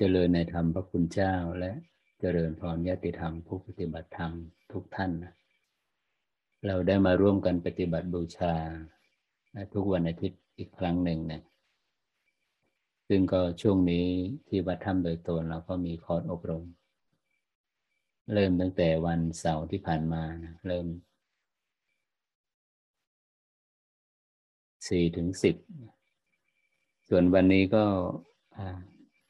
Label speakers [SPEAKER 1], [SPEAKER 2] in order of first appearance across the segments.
[SPEAKER 1] เจริญในธรรมพระคุณเจ้าและเจริญพรญาติธรรมผู้ปฏิบัติธรรมทุกท่านนะเราได้มาร่วมกันปฏิบัติบูชา ทุกวันอาทิตย์อีกครั้งหนึ่งนะซึ่งก็ช่วงนี้ที่วัดธรรมโดยตนเราก็มีคอร์สอบรม เริ่มตั้งแต่วันเสาร์ที่ผ่านมานะเริ่มสี่ถึงสิบส่วนวันนี้ก็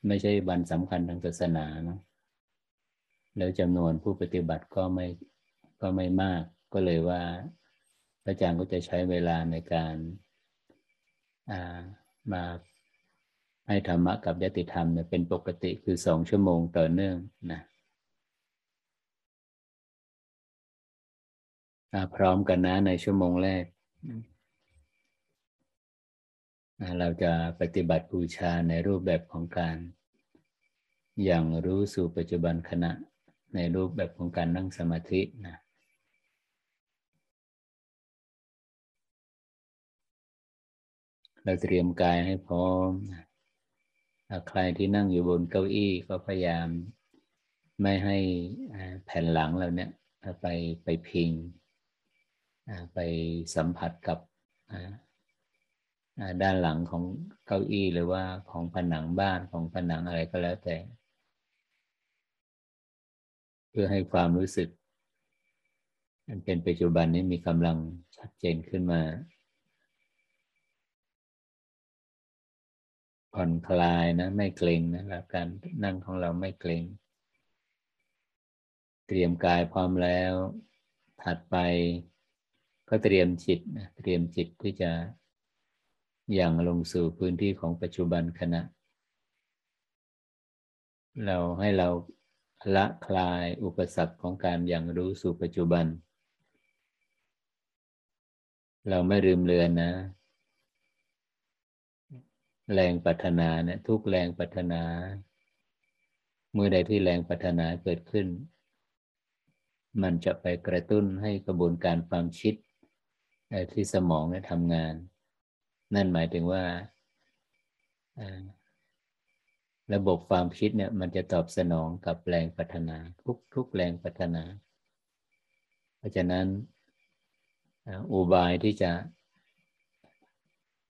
[SPEAKER 1] ไม่ใช่วันสำคัญทางศาสนาเนาะแล้วจำนวนผู้ปฏิบัติก็ไม่ก็ไม่มาก ก็เลยว่าพระอาจารย์ก็จะใช้เวลาในการามาให้ธรรมะกับยติธรรมเนี่ยเป็นปกติคือสองชั่วโมงต่อเนื่องนะพร้อมกันนะในชั่วโมงแรก เราจะปฏิบัติบูชาในรูปแบบของการ อย่างรู้สู่ปัจจุบันขณะในรูปแบบของการนั่งสมาธินะเราเตรียมกายให้พร้อมใครที่นั่งอยู่บนเก้าอี้ก็พยายาม ไม่ให้แผ่นหลังเราเนี่ยไปไปพิง ไปสัมผัสกับ ด้านหลังของเก้าอี้หรือว่าของผนังบ้านของผนังอะไรก็แล้วแต่ เพื่อให้ความรู้สึกมันเป็นปัจจุบันนี้มีกำลังชัดเจนขึ้นมา ผ่อนคลายนะ ไม่เกร็งนะแล้วการนั่งของเราไม่เกร็งเตรียมกายพร้อมแล้ว ถัดไปก็เตรียมจิตนะเตรียมจิตที่จะ อย่างลงสู่พื้นที่ของปัจจุบันขณะ เราให้เราละคลายอุปสรรคของการอย่างรู้สู่ปัจจุบัน เราไม่ลืมเลือนนะ แรงปัฒนาเนะี่ยทุกแรงปัฒนาเมื่อใดที่แรงปัฒนาเกิดขึ้น มันจะไปกระตุ้นให้กระบวนการความคิดที่สมองเนี่ยทำงาน นั่นหมายถึงว่าระบบความคิดเนี่ยมันจะตอบสนองกับแรงพัฒนา ทุกทุกแรงพัฒนา เพราะฉะนั้นอุบายที่จะ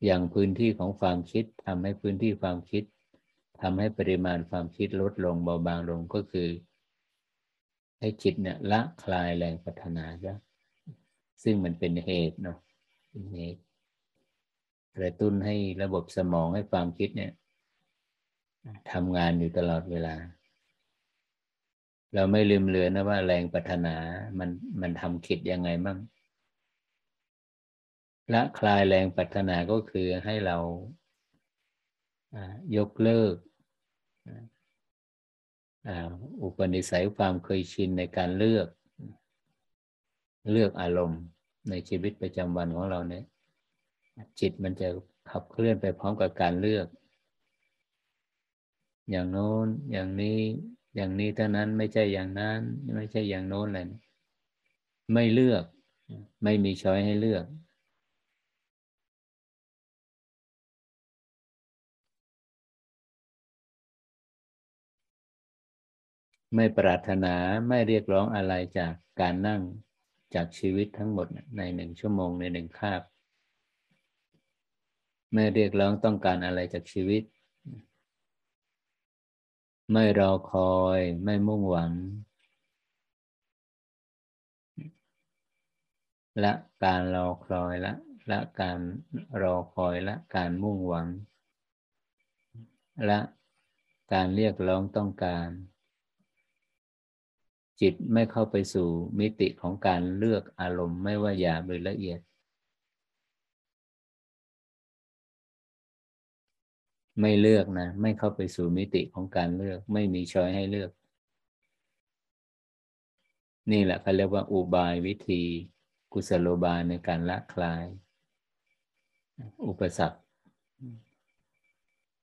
[SPEAKER 1] อย่างพื้นที่ของความคิดทำให้พื้นที่ความคิดทำให้ปริมาณความคิดลดลงเบาบางลงก็คือ ให้จิตเนี่ยละคลายแรงพัฒนาจ้ะซึ่งมันเป็นเหตุเนาะเป็นเหตุ กระตุ้นให้ระบบสมองให้ความคิดเนี่ยทำงานอยู่ตลอดเวลา เราไม่ลืมเลือนนะว่าแรงปัฒนามันมันทำคิดยังไงบ้างละคลายแรงปัฒนาก็คือให้เรายกเลิกอุปนิสัยความเคยชินในการเลือก เลือกอารมณ์ในชีวิตประจำวันของเราเนี่ย จิตมันจะขับเคลื่อนไปพร้อมกับการเลือก อย่างโน้นอย่างนี้อย่างนี้เท่านั้นไม่ใช่อย่างนั้น ไม่ใช่อย่างโน้นอะไรไม่เลือก ไม่มีช้อยให้เลือก ไม่ปรารถนาไม่เรียกร้องอะไรจากการนั่งจากชีวิตทั้งหมดในหนึ่งชั่วโมงในหนึ่งคาบ ไม่เรียกร้องต้องการอะไรจากชีวิต ไม่รอคอยไม่มุ่งหวัง ละการรอคอยละละการรอคอยละการมุ่งหวัง ละการเรียกร้องต้องการ จิตไม่เข้าไปสู่มิติของการเลือกอารมณ์ไม่ว่าหยาบหรือละเอียด ไม่เลือกนะ ไม่เข้าไปสู่มิติของการเลือก ไม่มีช้อยให้เลือก นี่แหละเขาเรียกว่าอุบายวิธี กุศโลบายในการละคลาย อุปสรรค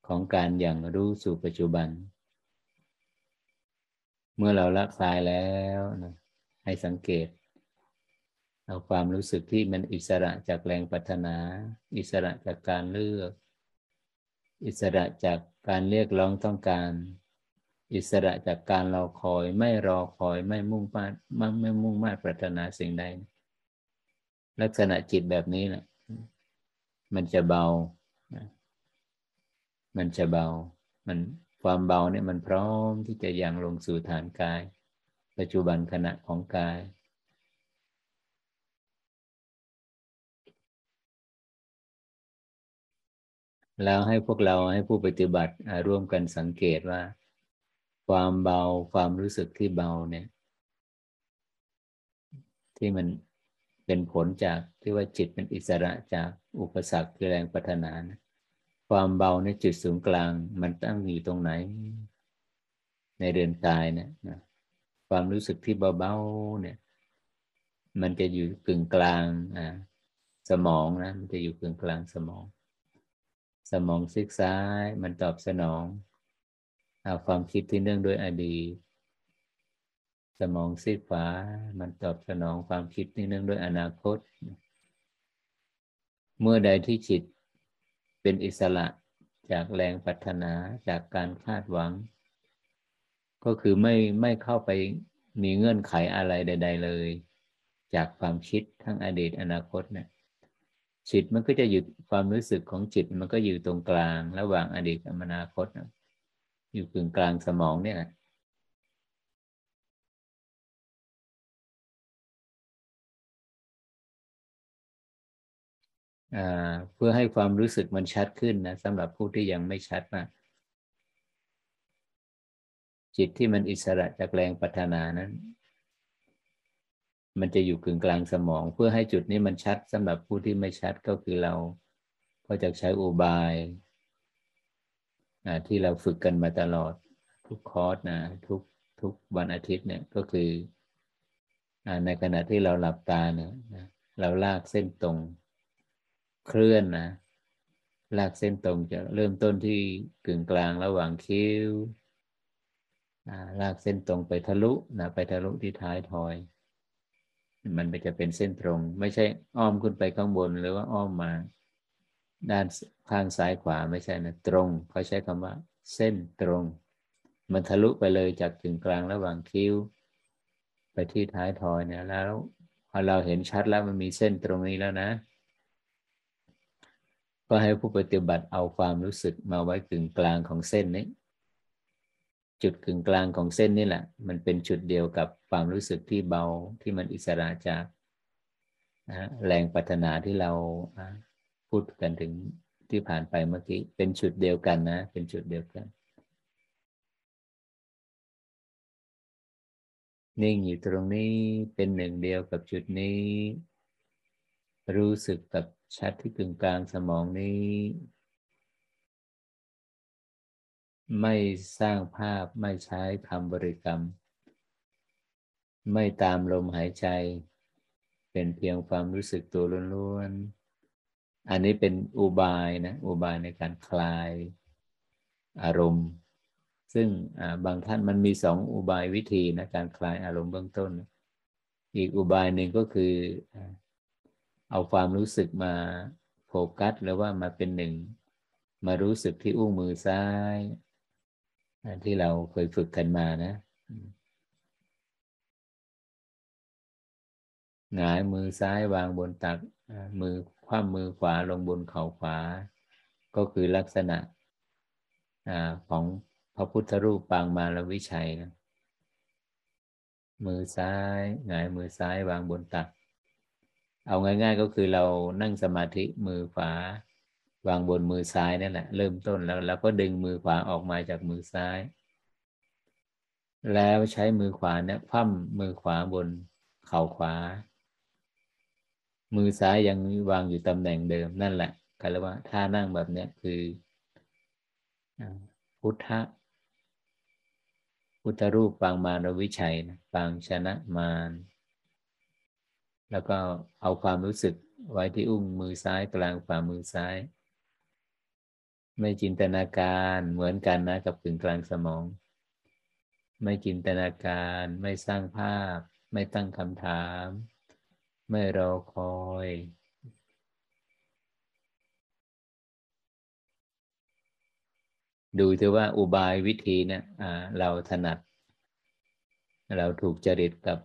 [SPEAKER 1] ของการอย่างรู้สู่ปัจจุบัน เมื่อเราละคลายแล้วนะให้สังเกตเอาความรู้สึกที่มันอิสระจากแรงปัฒนา อิสระจากการเลือก อิสระจากการเรียกร้องต้องการ อิสระจากการรอคอย ไม่รอคอยไม่มุ่งมา่ไม่มุ่งมา่ปรารถนาสิ่งใด ลักษณะจิตแบบนี้แหละมันจะเบา มันจะเบา มันความเบาเนี่ยมันพร้อมที่จะยังลงสู่ฐานกาย ปัจจุบันขณะของกาย แล้วให้พวกเราให้ผู้ปฏิบัติร่วมกันสังเกตว่า ความเบาความรู้สึกที่เบาเนี่ย ที่มันเป็นผลจากที่ว่าจิตเป็นอิสระจากอุปสรรคคือแรงปัฒนานะความเบาในจุดศูนย์กลาง มันตั้งอยู่ตรงไหน ในเรือนกายเนี่ยนะความรู้สึกที่เบาๆเนี่ย มันจะอยู่กึ่งกลางอ่าสมองนะมันจะอยู่กึ่งกลางสมอง สมองซีกซ้ายมันตอบสนองเอาความคิดที่เนื่องด้วยอดีต สมองซีกขวา มันตอบสนองความคิดที่เนื่องด้วยอนาคต เมื่อใดที่จิตเป็นอิสระจากแรงปัฒนาจากการคาดหวัง ก็คือไม่ไม่เข้าไปมีเงื่อนไขอะไรใด ๆ เลย จากความคิดทั้งอดีตอนาคตเนะี่ย จิตมันก็จะอยู่ความรู้สึกของจิตมันก็อยู่ตรงกลาง ระหว่างอดีตกับอนาคตนะอยู่กึ่งกลางสมองเนี่ยเพื่อให้ความรู้สึกมันชัดขึ้นนะสำหรับผู้ที่ยังไม่ชัดว่าจิตที่มันอิสระจากแรงปัฒนานั้น มันจะอยู่กึ่งกลางสมอง เพื่อให้จุดนี้มันชัดสำหรับผู้ที่ไม่ชัดก็คือเราก็จะใช้อุบายที่เราฝึกกันมาตลอดทุกคอร์สนะทุกทุกวันอาทิตย์เนี่ยก็คือในขณะที่เราหลับตาเนี่ยเราลากเส้นตรง เคลื่อนนะลากเส้นตรงจะเริ่มต้นที่กึ่งกลางระหว่างคิ้วลากเส้นตรงไปทะลุนะไปทะลุที่ท้ายทอย มันจะเป็นเส้นตรง ไม่ใช่อ้อมขึ้นไปข้างบนหรือว่าอ้อมมาด้านข้างซ้ายขวาไม่ใช่นะตรงเขาใช้คำว่า เส้นตรง มันทะลุไปเลยจากกึ่งกลางระหว่างคิ้ว ไปที่ท้ายทอยเนี่ยแล้วพอเราเห็นชัดแล้วมันมีเส้นตรงนี้แล้วนะ ก็ให้ผู้ปฏิบัติเอาความรู้สึกมาไว้กึ่งกลางของเส้นนี้ จุดกึ่งกลางของเส้นนี่แหละ มันเป็นจุดเดียวกับความรู้สึกที่เบาที่มันอิสระจากนะแรงปัฒนาที่เราพูดกันถึงที่ผ่านไปเมื่อกี้ เป็นจุดเดียวกันนะ เป็นจุดเดียวกัน นิ่งอยู่ตรงนี้เป็นหนึ่งเดียวกับจุดนี้ รู้สึกกับชัดที่กึ่งกลางสมองนี้ ไม่สร้างภาพไม่ใช้คำบริกรรม ไม่ตามลมหายใจ เป็นเพียงความรู้สึกตัวล้วนๆ อันนี้เป็นอุบายนะ อุบายในการคลายอารมณ์ ซึ่งบางท่านมันมีสองอุบายวิธีนะการคลายอารมณ์เบื้องต้น อีกอุบายหนึ่งก็คือ เอาความรู้สึกมาโฟกัสหรือว่ามาเป็นหนึ่งมารู้สึกที่อุ้งมือซ้าย ที่เราเคยฝึกกันมานะหงายมือซ้ายวางบนตัก มือคว่ำมือขวาลงบนเข่าขวา ก็คือลักษณะของพระพุทธรูปปางมาลวิชัยนะมือซ้ายหงายมือซ้ายวางบนตัก เอาง่าย ๆ ก็คือเรานั่งสมาธิมือขวา วางบนมือซ้ายนั่นแหละเริ่มต้นแล้วเราก็ดึงมือขวาออกมาจากมือซ้าย แล้วใช้มือขวาเนี่ยคว่ำมือขวาบนเข่าขวา มือซ้ายยังวางอยู่ตำแหน่งเดิมนั่นแหละก็เรียกว่าท่านั่งแบบเนี้ยคือพุทธพุทธรูปปางมารวิชัยนะปางชนะมารแล้วก็เอาความรู้สึกไว้ที่อุ้งมือซ้ายกลางฝ่ามือซ้าย ไม่จินตนาการเหมือนกันนะกับกึ่งกลางสมอง ไม่จินตนาการ ไม่สร้างภาพ ไม่ตั้งคำถาม ไม่รอคอยดูที่ว่าอุบายวิธีนะี่ยเราถนัด เราถูกจริตกับ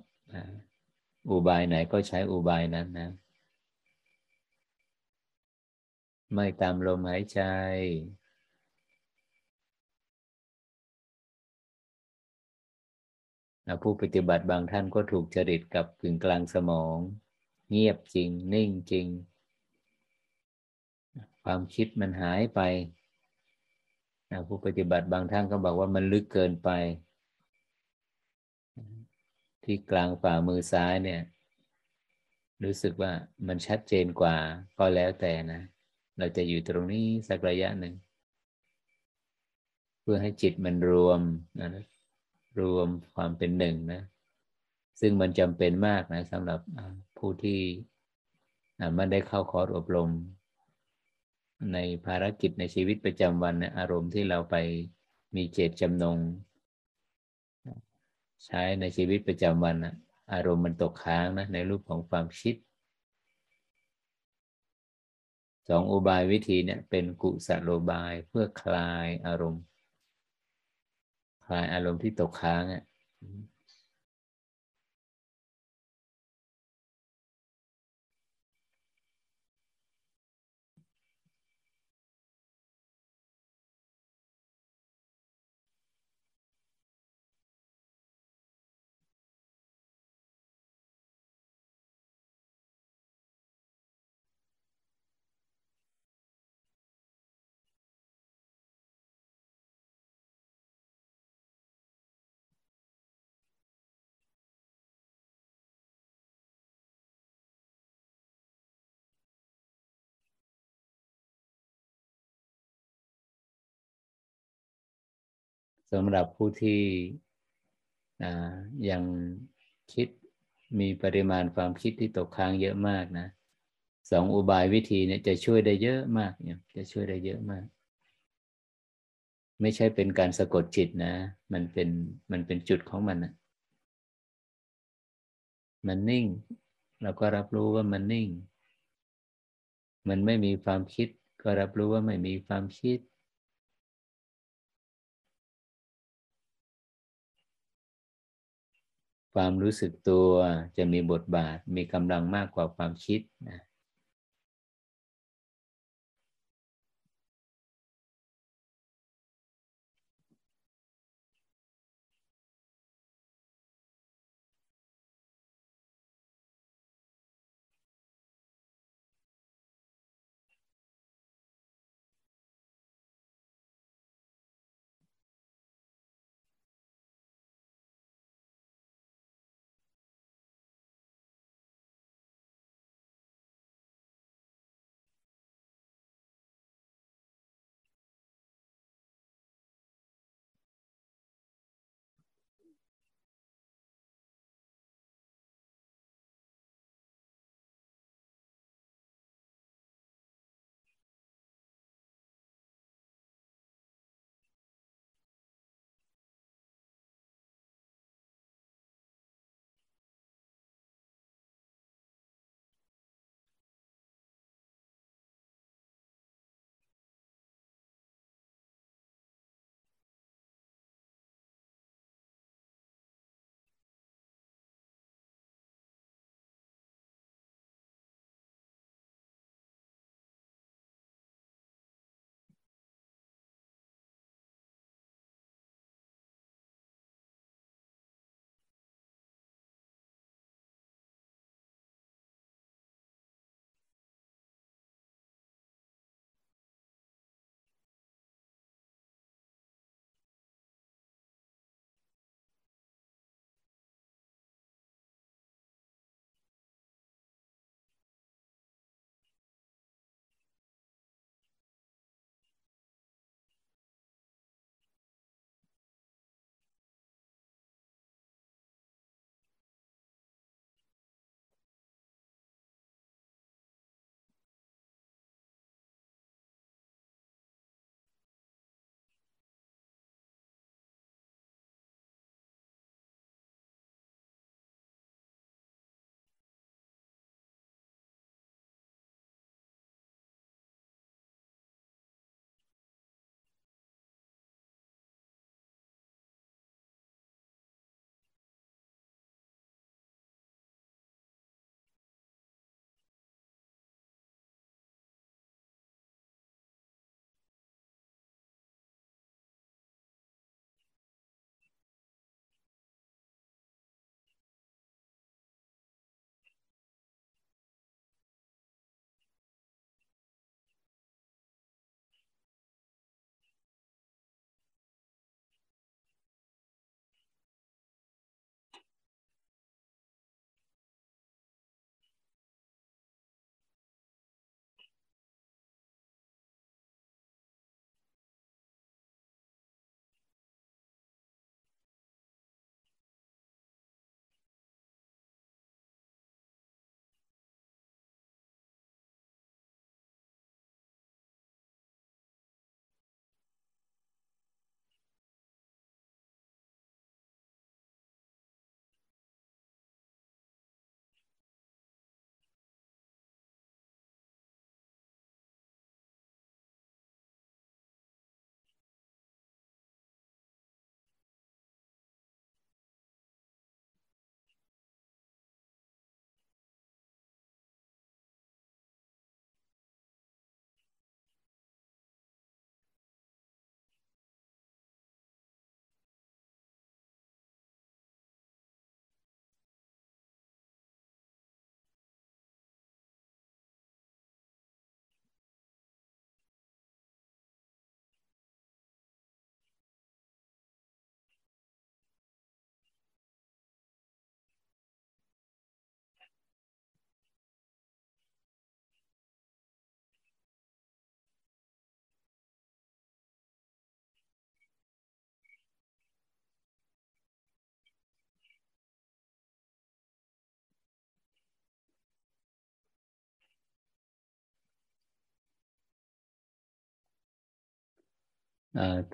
[SPEAKER 1] อุบายไหนก็ใช้อุบายนั้นนะ ไม่ตามลมหายใจ ผู้ปฏิบัติบางท่านก็ถูกจริตกับกึ่งกลางสมอง เงียบจริง นิ่งจริง ความคิดมันหายไป ผู้ปฏิบัติบางท่านก็บอกว่ามันลึกเกินไป ที่กลางฝ่ามือซ้ายเนี่ย รู้สึกว่ามันชัดเจนกว่าก็แล้วแต่นะ เราจะอยู่ตรงนี้สักระยะหนึ่ง เพื่อให้จิตมันรวมนะรวมความเป็นหนึ่งนะ ซึ่งมันจำเป็นมากนะสำหรับผู้ที่ไม่ได้เข้าคอร์สอบรม ในภารกิจในชีวิตประจำวันนะอารมณ์ที่เราไปมีเจตจำนง ใช้ในชีวิตประจำวันนะอารมณ์มันตกค้างนะในรูปของความคิด องอุบายวิธีเนี่ยเป็นกุศโลบายเพื่อคลายอารมณ์ คลายอารมณ์ที่ตกค้างอะ สำหรับผู้ที่ยังคิดมีปริมาณความคิดที่ตกค้างเยอะมากนะสองอุบายวิธีเนี่ยจะช่วยได้เยอะมากเนี่ยจะช่วยได้เยอะมาก ไม่ใช่เป็นการสะกดจิตนะ มันเป็นมันเป็นจุดของมันนะมันนิ่ง เราก็รับรู้ว่ามันนิ่ง มันไม่มีความคิด ก็รับรู้ว่าไม่มีความคิด ความรู้สึกตัวจะมีบทบาทมีกำลังมากกว่าความคิดนะ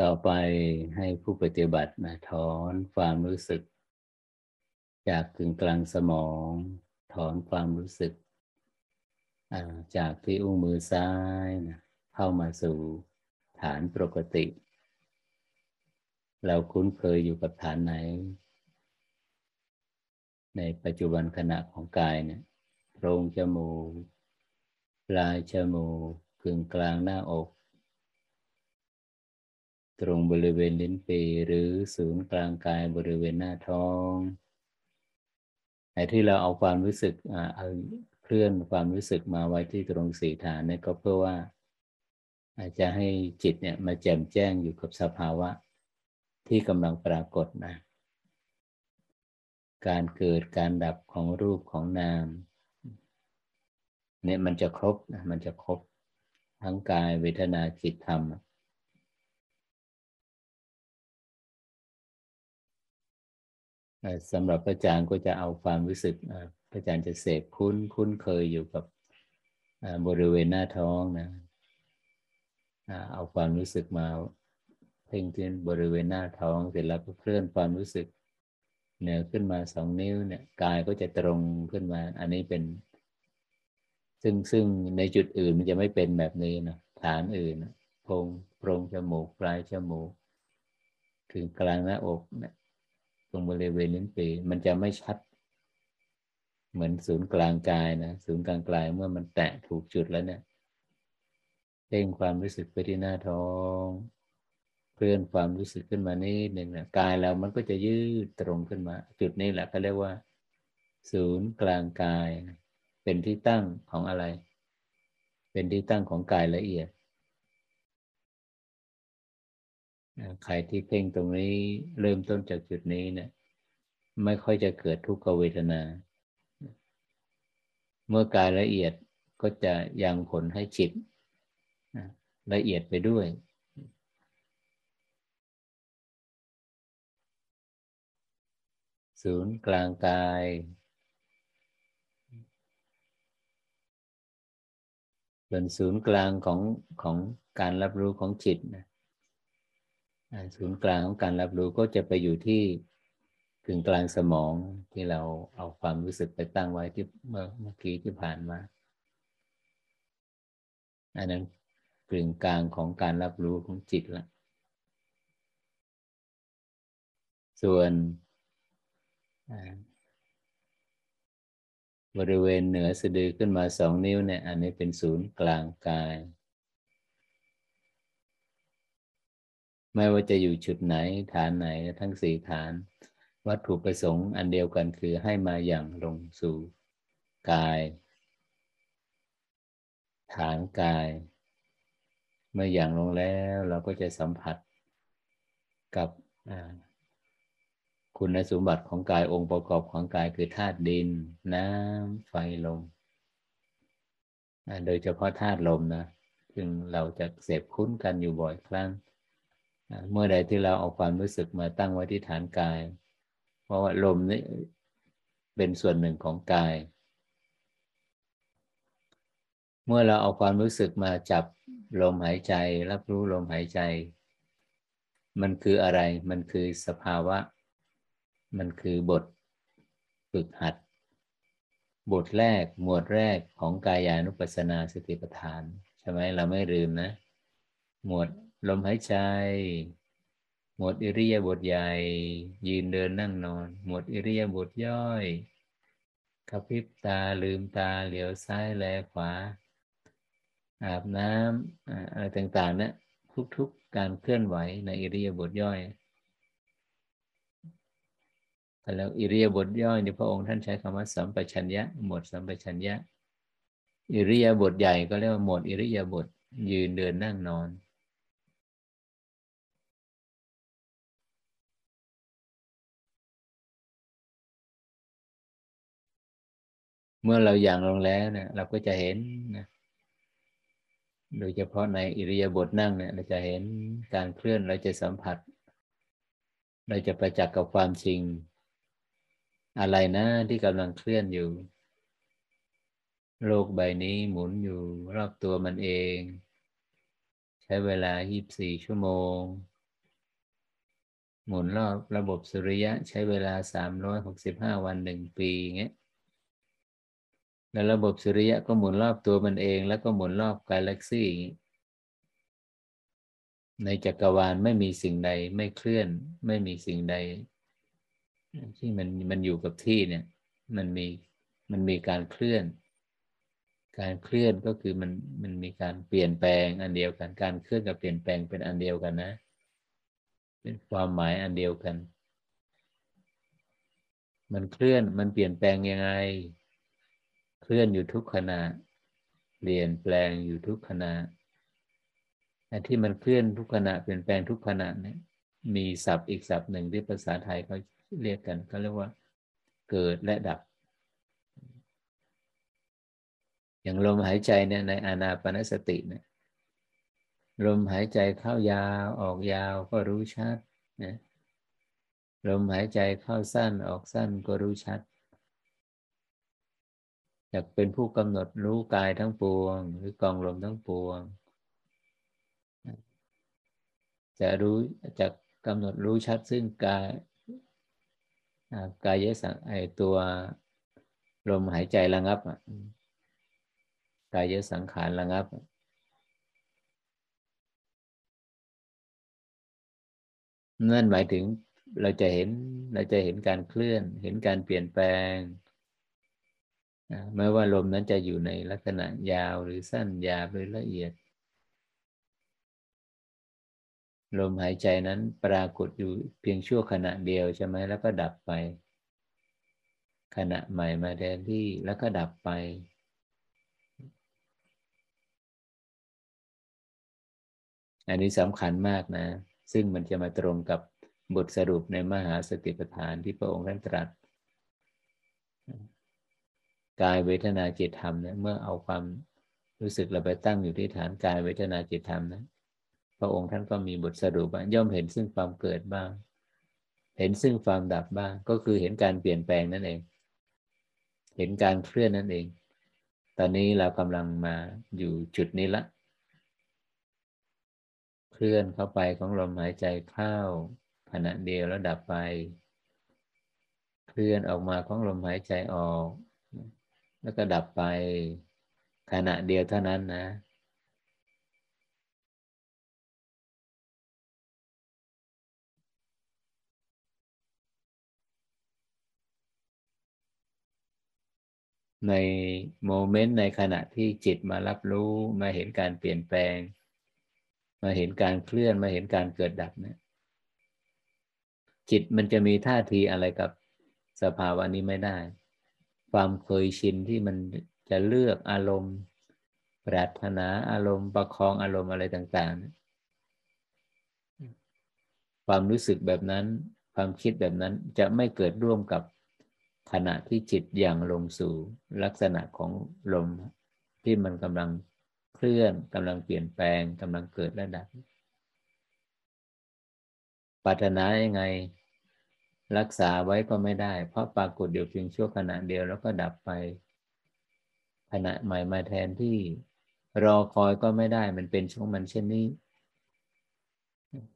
[SPEAKER 1] ต่อไปให้ผู้ปฏิบัตินะถอนความรู้สึก จากกึ่งกลางสมอง ถอนความรู้สึก จากที่อุ้งมือซ้ายนะเข้ามาสู่ฐานปกติ เราคุ้นเคยอยู่กับฐานไหน ในปัจจุบันขณะของกายเนี่ยโพรงจมูกปลายจมูกกึ่งกลางหน้าอก ตรงบริเวณลิ้นปีหรือศูนย์กลางกายบริเวณหน้าท้องไอ้ที่เราเอาความรู้สึกเอาเคลื่อนความรู้สึกมาไว้ที่ตรงสีฐานเนี่ยก็เพื่อว่า อาจจะให้จิตเนี่ยมาแจ่มแจ้งอยู่กับสภาวะ ที่กำลังปรากฏนะ การเกิดการดับของรูปของนามเนี่ยมันจะครบนะมันจะครบทั้งกายเวทนาจิตธรรม สำหรับพระอาจารย์ก็จะเอาความรู้สึกพระอาจารย์จะเสพคุ้นคุ้นเคยอยู่กับบริเวณหน้าท้องนะเอาความรู้สึกมาเพ่งที่บริเวณหน้าท้องเสร็จแล้วก็เคลื่อนความรู้สึกเหนือขึ้นมาสองนิ้วเนี่ยกายก็จะตรงขึ้นมา อันนี้เป็น ซึ่งซึ่งในจุดอื่นมันจะไม่เป็นแบบนี้นะฐานอื่นโพรงโพรงจมูกปลายจมูก ถึงกลางหน้าอกเนี่ย รงบริเวณลิ้นปีมันจะไม่ชัด เหมือนศูนย์กลางกายนะศูนย์กลางกายเมื่อมันแตะถูกจุดแล้วเนี่ยเพ่งความรู้สึกไปที่หน้าท้องเคลื่อนความรู้สึกขึ้นมานิดหนึ่งนะกายเรามันก็จะยืดตรงขึ้นมา จุดนี้แหละเขาเรียกว่า ศูนย์กลางกาย เป็นที่ตั้งของอะไร เป็นที่ตั้งของกายละเอียด ใครที่เพ่งตรงนี้เริ่มต้นจากจุดนี้เนะี่ยไม่ค่อยจะเกิดทุกขเวทนา เมื่อกายละเอียดก็จะยังผลให้จิตละเอียดไปด้วย ศูนย์กลางกายเป็นศูนย์กลางของของการรับรู้ของจิตนะ ศูนย์กลางของการรับรู้ก็จะไปอยู่ที่ถึงกลางสมองที่เราเอาความรู้สึกไปตั้งไว้ที่เมื่อเมื่อกี้ที่ผ่านมาอันนั้นกึ่งกลางของการรับรู้ของจิตละส่วนบริเวณเหนือสะดือขึ้นมาสองนิ้วเนี่ย อันนี้เป็นศูนย์กลางกาย ไม่ว่าจะอยู่จุดไหนฐานไหนทั้งสี่ฐาน วัตถุประสงค์อันเดียวกันคือให้มาอย่างลงสู่กาย ฐานกาย เมื่ออย่างลงแล้วเราก็จะสัมผัสกับคุณสมบัติของกายองค์ประกอบของกายคือธาตุดิน น้ำไฟลมโดยเฉพาะธาตุลมนะซึ่งเราจะเสพคุ้นกันอยู่บ่อยครั้ง เมื่อใดที่เราเอาความรู้สึกมาตั้งไว้ที่ฐานกาย เพราะว่าลมนี่เป็นส่วนหนึ่งของกาย เมื่อเราเอาความรู้สึกมาจับลมหายใจ รับรู้ลมหายใจ มันคืออะไร มันคือสภาวะ มันคือบทฝึกหัด บทแรกหมวดแรกของกายานุปัสสนาสติปัฏฐาน ใช่ไหมเราไม่ลืมนะ หมวด ลมหายใจ หมดอิริยาบถใหญ่ ยืนเดินนั่งนอน หมดอิริยาบถย่อยกระพริบตาลืมตาเหลียวซ้ายแลขวา อาบน้ำอะไรต่างๆเนะี่ยทุกๆการเคลื่อนไหวในอิริยาบถย่อยแล้วอิริยาบถย่อยในพระองค์ท่านใช้คำว่าสัมปชัญญะ หมดสัมปชัญญะ อิริยาบถใหญ่ก็เรียกว่าหมดอิริยาบถยืนเดินนั่งนอน เมื่อเราอย่างลงแล้วเนี่ยเราก็จะเห็นนะโดยเฉพาะในอิริยาบถนั่งเนี่ยเราจะเห็นการเคลื่อนเราจะสัมผัส เราจะประจักษ์กับความจริง อะไรนะที่กำลังเคลื่อนอยู่ โลกใบนี้หมุนอยู่รอบตัวมันเอง ใช้เวลา 24 ชั่วโมง หมุนรอบระบบสุริยะใช้เวลา 365 วันหนึ่งปีเงี้ย แล้วระบบสุริยะก็หมุนรอบตัวมันเอง แล้วก็หมุนรอบกาแล็กซี่ในจักรวาลไม่มีสิ่งใดไม่เคลื่อน ไม่มีสิ่งใด ที่มันมันอยู่กับที่เนี่ย มันมีมันมีการเคลื่อน การเคลื่อนก็คือมันมันมีการเปลี่ยนแปลงอันเดียวกัน การเคลื่อนกับเปลี่ยนแปลงเป็นอันเดียวกันนะ เป็นความหมายอันเดียวกัน มันเคลื่อนมันเปลี่ยนแปลงยังไง เคลื่อนอยู่ทุกขณะ เปลี่ยนแปลงอยู่ทุกขณะแต่ที่มันเคลื่อนทุกขณะเปลี่ยนแปลงทุกขณะเนี่ยมีศัพท์อีกศัพท์หนึ่งที่ภาษาไทยเขาเรียกกันเขาเรียกว่า เกิดและดับ อย่างลมหายใจเนี่ยในอานาปนสติเนี่ยลมหายใจเข้ายาวออกยาวก็รู้ชัดนะลมหายใจเข้าสั้นออกสั้นก็รู้ชัด อยากเป็นผู้กำหนดรู้กายทั้งปวง หรือกองลมทั้งปวง จะรู้จะกำหนดรู้ชัดซึ่งกายกายสังไอตัวลมหายใจระงับกายสังขารระงับ นั่นหมายถึงเราจะเห็นเราจะเห็นการเคลื่อน เห็นการเปลี่ยนแปลง ไม่ว่าลมนั้นจะอยู่ในลักษณะยาวหรือสั้นยาวหรือละเอียด ลมหายใจนั้นปรากฏอยู่เพียงชั่วขณะเดียวใช่ไหมแล้วก็ดับไป ขณะใหม่มาแทนที่แล้วก็ดับไป อันนี้สำคัญมากนะ ซึ่งมันจะมาตรงกับบทสรุปในมหาสติปัฏฐานที่พระองค์ท่านตรัส กายเวทนาจิตธรรมเนี่ยเมื่อเอาความรู้สึกเราไปตั้งอยู่ที่ฐานกายเวทนาจิตธรรมนะพระองค์ท่านก็มีบทสรุปย่อมเห็นซึ่งความเกิดบ้าง เห็นซึ่งความดับบ้าง ก็คือเห็นการเปลี่ยนแปลงนั่นเอง เห็นการเคลื่อนนั่นเอง ตอนนี้เรากำลังมาอยู่จุดนี้ละ เคลื่อนเข้าไปของลมหายใจเข้าขณะเดียวแล้วดับไป เคลื่อนออกมาของลมหายใจออก แล้วก็ดับไปขณะเดียวเท่านั้นนะในโมเมนต์ในขณะที่จิตมารับรู้มาเห็นการเปลี่ยนแปลง มาเห็นการเคลื่อนมาเห็นการเกิดดับเนี่ยจิตมันจะมีท่าทีอะไรกับสภาวะนี้ไม่ได้ ความเคยชินที่มันจะเลือกอารมณ์ ปรารถนาอารมณ์ ประคองอารมณ์อะไรต่างๆ ความรู้สึกแบบนั้น ความคิดแบบนั้นจะไม่เกิดร่วมกับขณะที่จิตอย่างลงสู่ลักษณะของลมที่มันกำลังเคลื่อนกำลังเปลี่ยนแปลงกำลังเกิดและดับปัจนายังไง รักษาไว้ก็ไม่ได้ เพราะปรากฏเดียวเพียงชั่วขณะเดียวแล้วก็ดับไป ขณะใหม่มาแทนที่รอคอยก็ไม่ได้มันเป็นช่วงมันเช่นนี้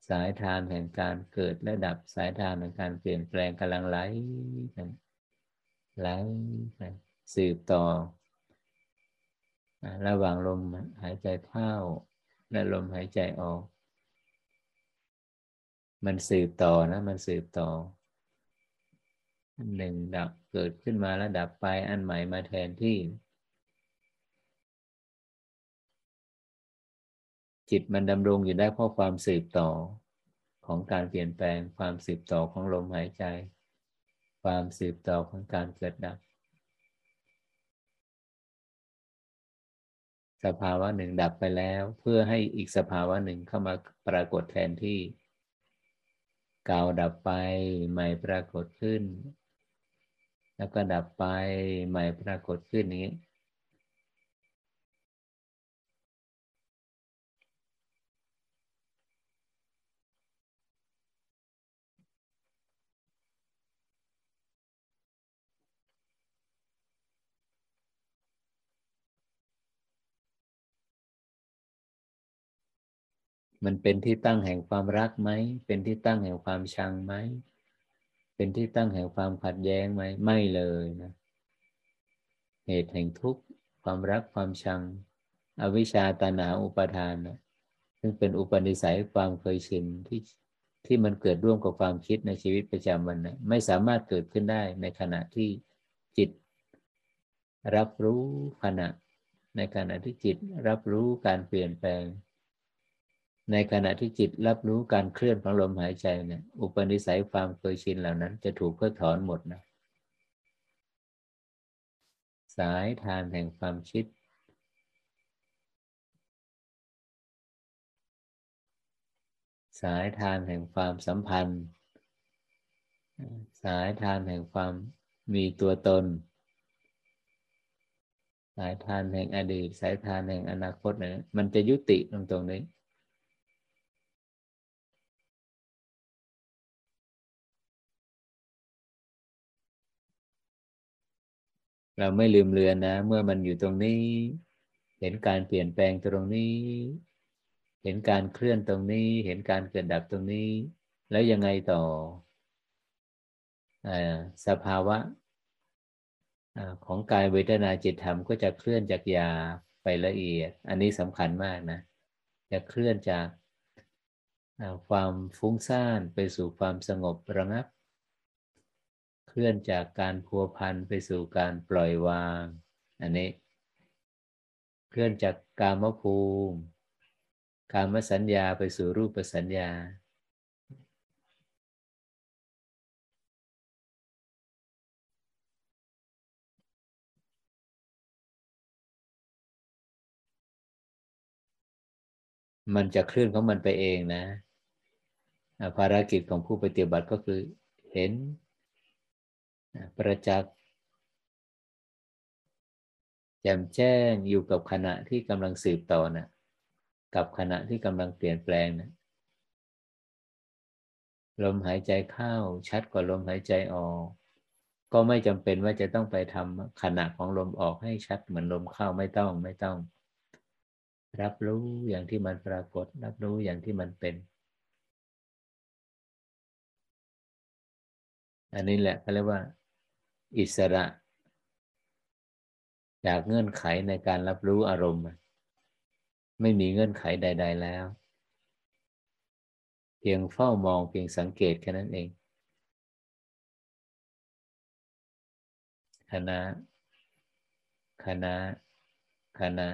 [SPEAKER 1] สายทานแห่งการเกิดและดับสายทานแห่งการเปลี่ยนแปลงกำลังไหลกันไหลไปสืบต่อ ระหว่างลมหายใจเข้า และลมหายใจออก มันสืบต่อนะ มันสืบต่อ หนึ่งดับเกิดขึ้นมาแล้วดับไปอันใหม่มาแทนที่ จิตมันดำรงอยู่ได้เพราะความสืบต่อของการเปลี่ยนแปลงความสืบต่อของลมหายใจ ความสืบต่อของการเกิดดับ สภาวะหนึ่งดับไปแล้ว เพื่อให้อีกสภาวะหนึ่งเข้ามาปรากฏแทนที่เก่าดับไปใหม่ปรากฏขึ้น แล้วก็ดับไปใหม่ปรากฏขึ้นนี้มันเป็นที่ตั้งแห่งความรักไหม เป็นที่ตั้งแห่งความชังไหม เป็นที่ตั้งแห่งความขัดแย้งไหมไม่เลยนะเหตุแห่งทุกข์ความรักความชัง อวิชชาตานาอุปทานนะซึ่งเป็นอุปนิสัยความเคยชินที่ที่มันเกิดร่วมกับความคิดในชีวิตประจำวันนะไม่สามารถเกิดขึ้นได้ในขณะที่จิต รับรู้ขณะ ในขณะที่จิตรับรู้การเปลี่ยนแปลง ในขณะที่จิตรับรู้การเคลื่อนของลมหายใจเนี่ยอุปนิสัยความเคยชินเหล่านั้น จะถูกเพิกถอนหมดนะ สายทานแห่งความคิด สายทานแห่งความสัมพันธ์ สายทานแห่งความมีตัวตน สายทานแห่งอดีต สายทานแห่งอนาคตเนี่ยมันจะยุติตรงตรงนี้ เราไม่ลืมเลือนนะ เมื่อมันอยู่ตรงนี้ เห็นการเปลี่ยนแปลงตรงนี้ เห็นการเคลื่อนตรงนี้ เห็นการเกิดดับตรงนี้ แล้วยังไงต่ออสภาวะของกายเวทนาจิตธรรมก็จะเคลื่อนจากยาไปละเอียด อันนี้สำคัญมากนะ จะเคลื่อนจากความฟุ้งซ่านไปสู่ความสงบระงับ เคลื่อนจากการพัวพันไปสู่การปล่อยวาง อันนี้ เคลื่อนจากกามภูมิ การมสัญญาไปสู่รูปสัญญา มันจะเคลื่อนของมันไปเองนะ ภารกิจของผู้ปฏิบัติก็คือเห็น ประจักษ์แจ่มแจ้งอยู่กับขณะที่กำลังสืบต่อนะกับขณะที่กำลังเปลี่ยนแปลงนะลมหายใจเข้าชัดกว่าลมหายใจออก ก็ไม่จำเป็นว่าจะต้องไปทำขณะของลมออกให้ชัดเหมือนลมเข้าไม่ต้องไม่ต้อง รับรู้อย่างที่มันปรากฏ รับรู้อย่างที่มันเป็น อันนี้แหละเขาเรียกว่า อิสระ จากเงื่อนไขในการรับรู้อารมณ์ ไม่มีเงื่อนไขใด ๆแล้ว เพียงเฝ้ามองเพียงสังเกตแค่นั้นเองคณะคณะคณะ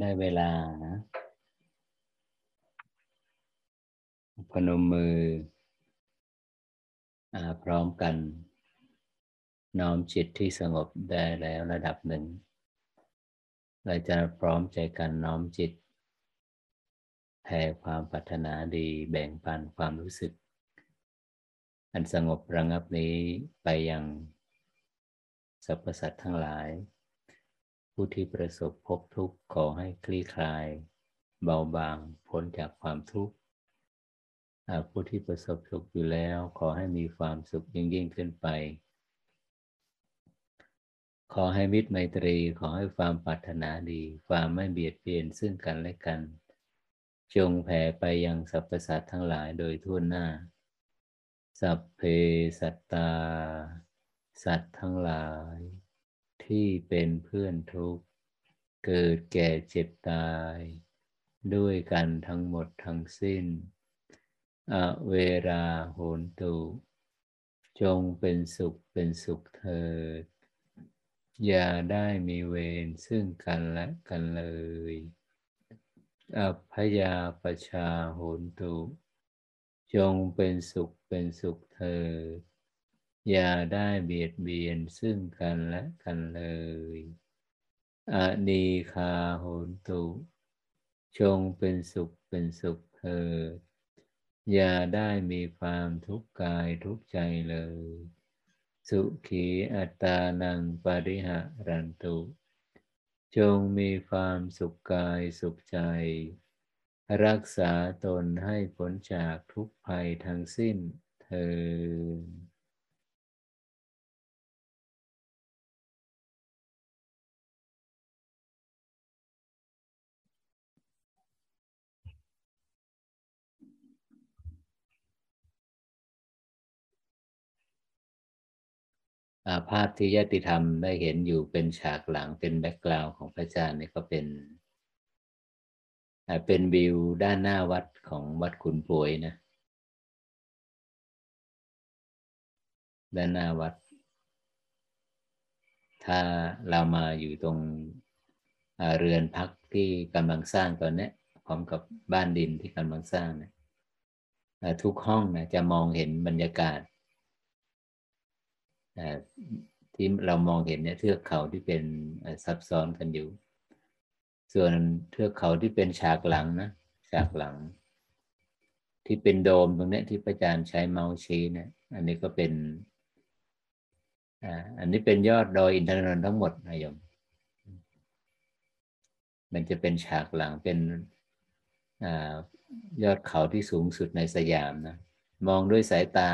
[SPEAKER 1] ได้เวลานะพนมมืออพร้อมกัน น้อมจิตที่สงบได้แล้วระดับหนึ่ง เราจะพร้อมใจกันน้อมจิตแผ่ความปรารถนาดีแบ่งปันความรู้สึก อันสงบระงับนี้ไปยังสรรพสัตว์ทั้งหลาย ผู้ที่ประสบพบทุกข์ขอให้คลี่คลาย เบาบางพ้นจากความทุกข์ผู้ที่ประสบสุขอยู่แล้วขอให้มีความสุขยิ่งยิ่งขึ้นไป ขอให้มิตรไมตรีขอให้ความปรารถนาดี ความไม่เบียดเบียนซึ่งกันและกัน จงแผ่ไปยังสรรพสัตว์ทั้งหลายโดยทั่วหน้า สัพเพสัตตา สัตว์ทั้งหลาย ที่เป็นเพื่อนทุกข์ เกิดแก่เจ็บตาย ด้วยกันทั้งหมดทั้งสิ้น อเวราโหนตุ จงเป็นสุขเป็นสุขเถิด อย่าได้มีเวรซึ่งกันและกันเลย อัพยาปชาโหนตุ จงเป็นสุขเป็นสุขเถิด อย่าได้เบียดเบียนซึ่งกันและกันเลยอนีคาโหนตุ จงเป็นสุขเป็นสุขเถิด อย่าได้มีความทุกข์กายทุกข์ใจเลย สุขีอัตานังปริหะรันตุ จงมีความสุขกายสุขใจ รักษาตนให้พ้นจากทุกภัยทั้งสิ้นเธอ ภาพที่ญาติธรรมได้เห็นอยู่เป็นฉากหลังเป็นแบ็กกราวน์ของพระอาจารย์นี่ก็เป็นเป็นวิวด้านหน้าวัดของวัดขุนป่วยนะ ด้านหน้าวัด ถ้าเรามาอยู่ตรงเรือนพักที่กำลังสร้างตอนนี้พร้อมกับบ้านดินที่กำลังสร้างนะทุกห้องนะจะมองเห็นบรรยากาศ ที่เรามองเห็นเนี่ยเทือกเขาที่เป็นซับซ้อนกันอยู่ ส่วนเทือกเขาที่เป็นฉากหลังนะฉากหลัง ที่เป็นโดมตรงนี้ที่พระอาจารย์ใช้เมาส์ชี้นี่ยอันนี้ก็เป็นอันนี้เป็นยอดดอยอินทนนท์ทั้งหมดนะโยม มันจะเป็นฉากหลังเป็นอยอดเขาที่สูงสุดในสยามนะ มองด้วยสายตา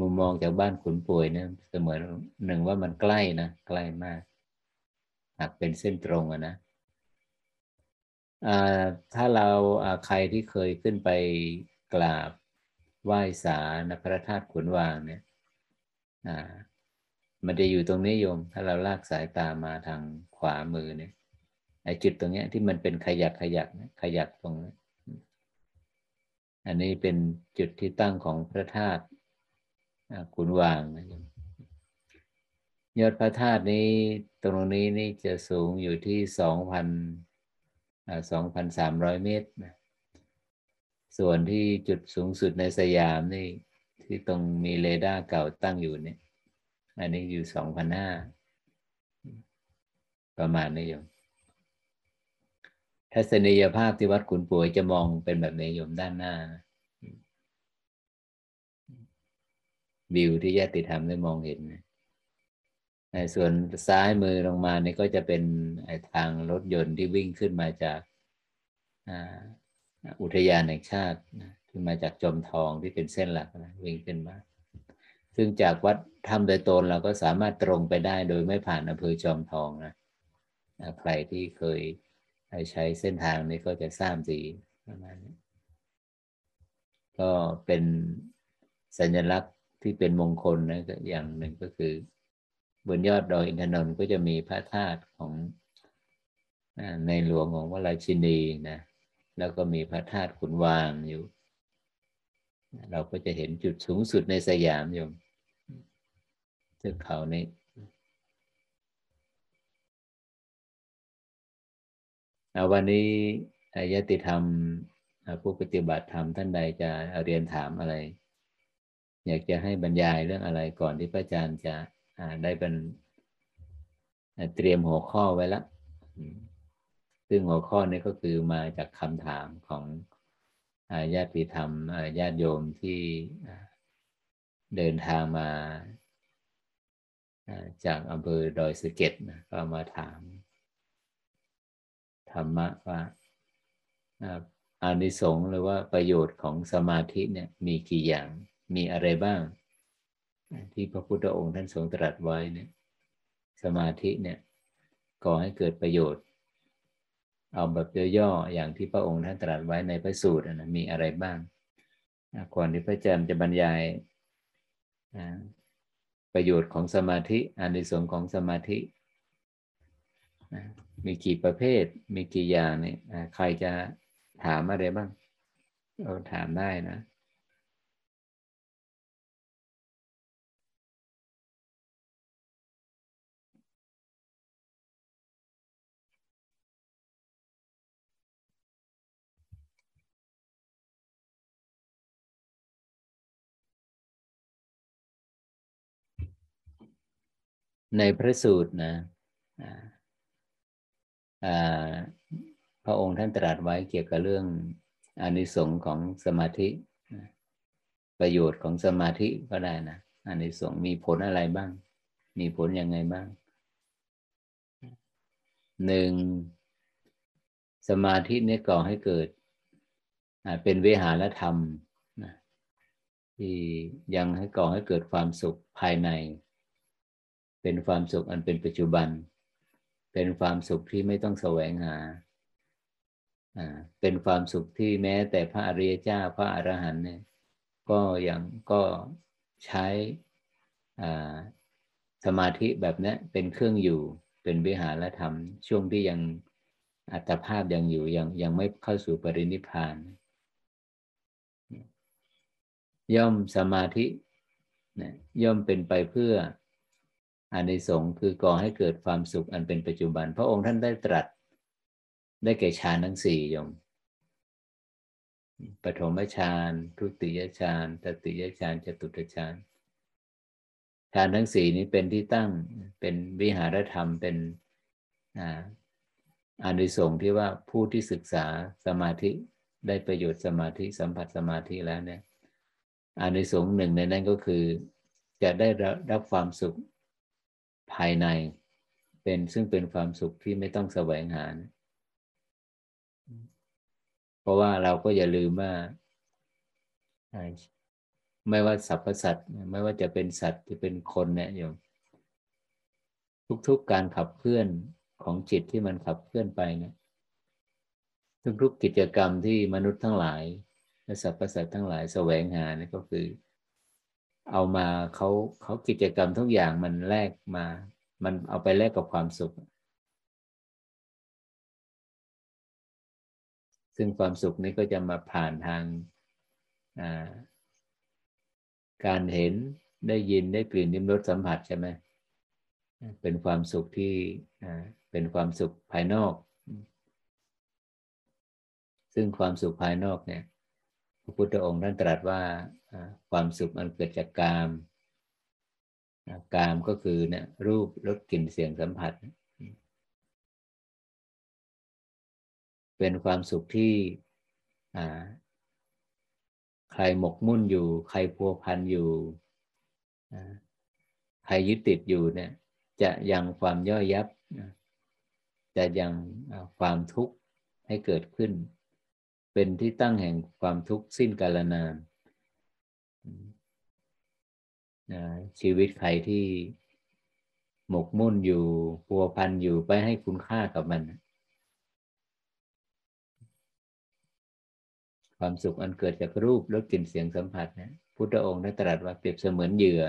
[SPEAKER 1] มุมมองจากบ้านขุนป่วยเนี่ยเสมือนหนึ่งว่ามันใกล้นะใกล้มากหากเป็นเส้นตรงอะนะถ้าเราใครที่เคยขึ้นไปกราบไหว้สารพระธาตุขุนวางเนี่ยมันจะอยู่ตรงนี้โยม ถ้าเราลากสายตามาทางขวามือเนี่ยไอจุดตรงเนี้ยที่มันเป็นขยักขยักขยักตรงนี้อันนี้เป็นจุดที่ตั้งของพระธาตุ ขุนวางนะยอดพระธาตุนี้ตรงนี้นี่จะสูงอยู่ที่สองพันสองพันสามร้อยเมตรนะส่วนที่จุดสูงสุดในสยามนี่ที่ตรงมีเรดาร์เก่าตั้งอยู่เนี่ย อันนี้อยู่สองพันห้าประมาณนี้โยมทัศนียภาพที่วัดขุนป่วยจะมองเป็นแบบนี้โยมด้านหน้านะ วิวที่ญาติธรรมได้มองเห็นในส่วนซ้ายมือลงมาเนี่ยก็จะเป็นทางรถยนต์ที่วิ่งขึ้นมาจากอุทยานแห่งชาติขึ้นมาจากจอมทองที่เป็นเส้นหลักนะวิ่งขึ้นมา ซึ่งจากวัดถ้ำโดยตนเราก็สามารถตรงไปได้โดยไม่ผ่านอำเภอจอมทองนะใครที่เคยใช้เส้นทางนี้ก็จะทราบดีประมาณนี้ก็เป็นสัญลักษณ์ ที่เป็นมงคลนะอย่างหนึ่งก็คือบนยอดดอยอินทนนท์ก็จะมีพระธาตุของในหลวงของวราชินีนะแล้วก็มีพระธาตุขุนวางอยู่ เราก็จะเห็นจุดสูงสุดในสยามอยู่เทือกเขานี้วันนี้อายติธรรมผู้ปฏิบัติธรรมท่านใดจะเรียนถามอะไร อยากจะให้บรรยายเรื่องอะไรก่อนที่พระอาจารย์จะได้เป็นเตรียมหัวข้อไว้แล้วซึ่งหัวข้อนี้ก็คือมาจากคำถามของญาติธรรมญาติโยมที่เดินทางมาจากอำเภอดอยสะเก็ดนะก็มาถาม ธรรมะว่าอานิสงส์หรือว่าประโยชน์ของสมาธิเนี่ยมีกี่อย่าง มีอะไรบ้าง ที่พระพุทธองค์ท่านทรงตรัสไว้เนี่ย สมาธิเนี่ยก่อให้เกิดประโยชน์ เอาแบบย่อๆอย่างที่พระองค์ท่านตรัสไว้ในพระสูตรนะมีอะไรบ้างก่อนที่พระอาจารย์จะบรรยายประโยชน์ของสมาธิอานิสงส์ของสมาธิ มีกี่ประเภท มีกี่อย่างเนี่ยใครจะถามอะไรบ้าง เราถามได้นะ ในพระสูตรนะพระองค์ท่านตรัสไว้เกี่ยวกับเรื่องอานิสงส์ของสมาธิ ประโยชน์ของสมาธิก็ได้นะอานิสงส์มีผลอะไรบ้าง มีผลยังไงบ้างหนึ่งสมาธินี้ก่อให้เกิดเป็นเวหารธรรมที่ยังให้ก่อให้เกิดความสุขภายใน เป็นความสุขอันเป็นปัจจุบัน เป็นความสุขที่ไม่ต้องแสวงหา เป็นความสุขที่แม้แต่พระอริยเจ้าพระอรหันต์เนี่ยก็ยังก็ใช้สมาธิแบบนี้เป็นเครื่องอยู่เป็นวิหารธรรม ช่วงที่ยังอัตภาพยังอยู่ยังยังไม่เข้าสู่ปรินิพาน ย่อมสมาธิย่อมเป็นไปเพื่อ อานิสงส์คือก่อให้เกิดความสุขอันเป็นปัจจุบัน พระองค์ท่านได้ตรัส ได้แก่ฌานทั้งสี่ยมปฐมฌานทุติยฌานตติยฌานจตุตฌานฌานทั้งสี่นี้เป็นที่ตั้งเป็นวิหารธรรมเป็นอานิสงส์ที่ว่าผู้ที่ศึกษาสมาธิได้ประโยชน์สมาธิสัมผัสสมาธิแล้วเนี่ยอานิสงส์หนึ่งในนั้นก็คือ จะได้รับความสุข ภายใน เป็นซึ่งเป็นความสุขที่ไม่ต้องแสวงหา เพราะว่าเราก็อย่าลืมว่าไม่ว่าสรรพสัตว์ไม่ว่าจะเป็นสัตว์ที่เป็นคนเนี่ยโยมทุกๆการขับเคลื่อนของจิตที่มันขับเคลื่อนไปเนี่ยทุกๆกิจกรรมที่มนุษย์ทั้งหลายและสรรพสัตว์ทั้งหลายแสวงหานี่ก็คือ เอามาเขาเขากิจกรรมทุกอย่างมันแลกมา มันเอาไปแลกกับความสุข ซึ่งความสุขนี้ก็จะมาผ่านทางการเห็นได้ยินได้กลิ่นนิ้มรสสัมผัสใช่ไหมเป็นความสุขที่เป็นความสุขภายนอก ซึ่งความสุขภายนอกเนี่ย ระพุทธองค์ท่านตรัสว่าความสุขมันเกิดจากกามกามก็คือเนี่ยรูปรสกลิ่นเสียงสัมผัส เป็นความสุขที่ใครหมกมุ่นอยู่ ใครพัวพันอยู่ใครยึดติดอยู่เนี่ย จะยังความย่อยยับ จะยังความทุกข์ให้เกิดขึ้น เป็นที่ตั้งแห่งความทุกข์สิ้นกาลนานชีวิตใครที่หมกมุ่นอยู่พัวพันอยู่ไปให้คุณค่ากับมัน ความสุขอันเกิดจากรูปรสกลิ่นเสียงสัมผัสนี่ยพุทธองค์ได้ตรัสว่าเปรียบเสมือนเหยื่อ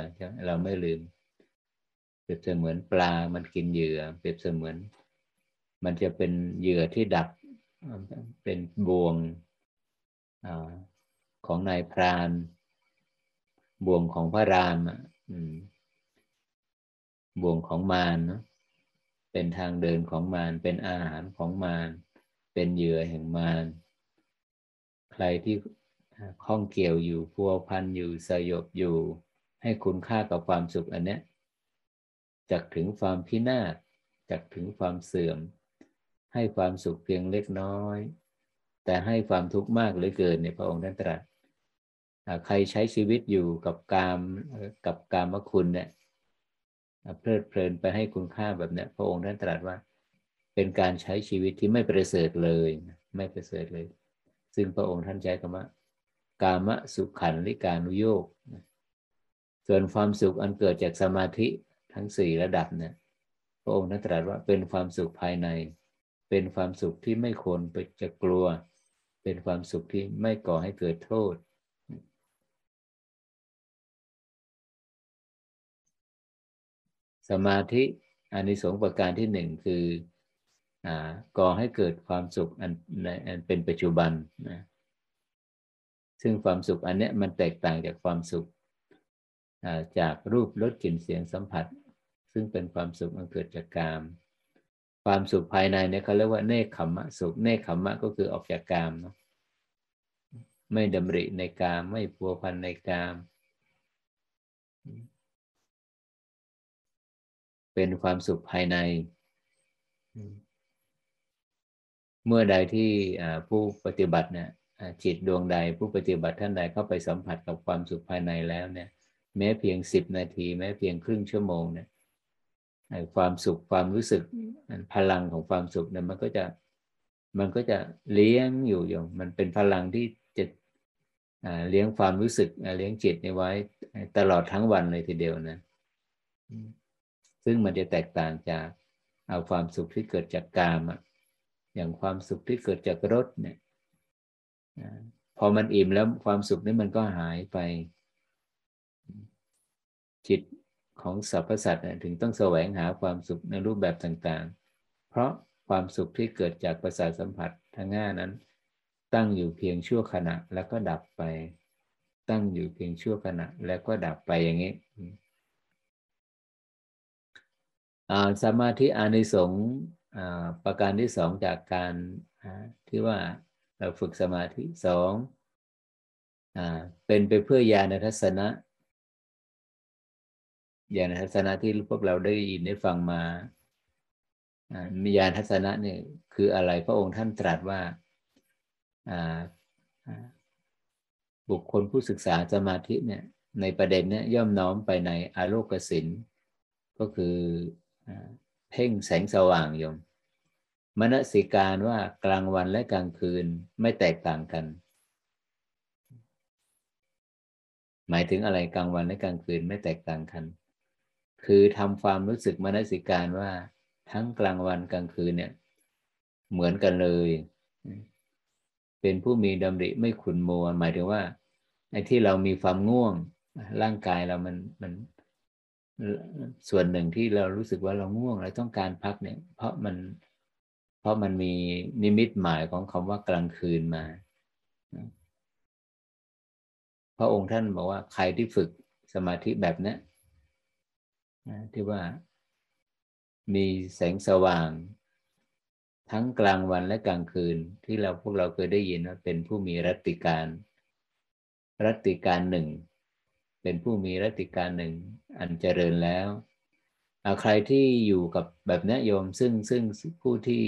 [SPEAKER 1] เราไม่ลืม เปรียบเสมือนปลามันกินเหยื่อ เปรียบเสมือน มันจะเป็นเหยื่อที่ดัก เป็นบ่วงอของนายพรานบ่วงของพระรามบ่วงของมารเนาะเป็นทางเดินของมารเป็นอาหารของมารเป็นเหยื่อแห่งมารใครที่ข้องเกี่ยวอยู่พัวพันอยู่สยบอยู่ ให้คุณค่ากับความสุขอันเนี้ยจากถึงความพินาศจากถึงความเสื่อม ให้ความสุขเพียงเล็กน้อย แต่ให้ความทุกข์มากเหลือเกินในพระองค์ท่านตรัสใครใช้ชีวิตอยู่กับกามกับกามคุณเนี่ยเพลิดเพลินไปให้คุณค่าแบบเนี้ยพระองค์ท่านตรัสว่า เป็นการใช้ชีวิตที่ไม่ประเสริฐเลย ไม่ประเสริฐเลย ซึ่งพระองค์ท่านใช้คำว่า กามสุขันลิการุโยกส่วนความสุขอันเกิดจากสมาธิทั้งสี่ระดับเนี่ยพระองค์ท่านตรัสว่าเป็นความสุขภายใน เป็นความสุขที่ไม่ควรไปจะกลัว เป็นความสุขที่ไม่ก่อให้เกิดโทษ สมาธิอานิสงส์ประการที่หนึ่งคืออก่อให้เกิดความสุขอันอันเป็นปัจจุบันนะซึ่งความสุขอันนี้มันแตกต่างจากความสุขจากรูปรสกลิ่นเสียงสัมผัส ซึ่งเป็นความสุขอันเกิดจากกาม ความสุขภายในเนี่ยเขาเรียกว่าเนคขมมะสุข เนคขมมะก็คือออกจากกามเนาะไม่ดำริในกาม ไม่พัวพันในกาม เป็นความสุขภายใน เมื่อใดที่ผู้ปฏิบัติเนี่ยจิตดวงใดผู้ปฏิบัติท่านใดเข้าไปสัมผัสกับความสุขภายในแล้วเนี่ย แม้เพียงสิบนาที แม้เพียงครึ่งชั่วโมงเนี่ย ความสุขความรู้สึกพลังของความสุขเนี่ยมันก็จะมันก็จะเลี้ยงอยู่อย่างมันเป็นพลังที่จะเลี้ยงความรู้สึกเลี้ยงจิตในไว้ตลอดทั้งวันเลยทีเดียวนะ ซึ่งมันจะแตกต่างจากเอาความสุขที่เกิดจากกามอะอย่างความสุขที่เกิดจากรสเนี่ยพอมันอิ่มแล้วความสุขนี้มันก็หายไป จิต ของสรรพสัตว์ถึงต้องแสวงหาความสุขในรูปแบบต่างๆ เพราะความสุขที่เกิดจากประสาทสัมผัสทั้งห้านั้น ตั้งอยู่เพียงชั่วขณะแล้วก็ดับไป ตั้งอยู่เพียงชั่วขณะแล้วก็ดับไปอย่างนี้สมาธิอานิสงส์ประการที่สองจากการที่ว่าเราฝึกสมาธิสองเป็นไปเพื่อญาณทัศนะ ญาณทัศนะที่พวกเราได้ยินได้ฟังมาญาณทัศนะเนี่ยคืออะไรพระองค์ท่านตรัสว่าบุคคลผู้ศึกษาสมาธิเนี่ยในประเด็นเนี้ยย่อมน้อมไปในอโลกสินก็คือเพ่งแสงสว่างโยมมนสิการว่ากลางวันและกลางคืนไม่แตกต่างกัน หมายถึงอะไรกลางวันและกลางคืนไม่แตกต่างกัน คือทำความรู้สึกมนสิการว่าทั้งกลางวันกลางคืนเนี่ย เหมือนกันเลย เป็นผู้มีดำริไม่ขุนโมวหมายถึงว่าไอ้ที่เรามีความง่วง ร่างกายเรามันมันส่วนหนึ่งที่เรารู้สึกว่าเราง่วงเราต้องการพักเนี่ย เพราะมันเพราะมันมีนิมิตหมายของคำว่ากลางคืนมาพระองค์ท่านบอกว่าใครที่ฝึกสมาธิแบบนี้ ที่ว่ามีแสงสว่าง ทั้งกลางวันและกลางคืน ที่เราพวกเราเคยได้ยินว่าเป็นผู้มีรัติการ รัติการหนึ่ง เป็นผู้มีรัติการหนึ่ง อันเจริญแล้วใครที่อยู่กับแบบนี้โยมซึ่งซึ่งผู้ที่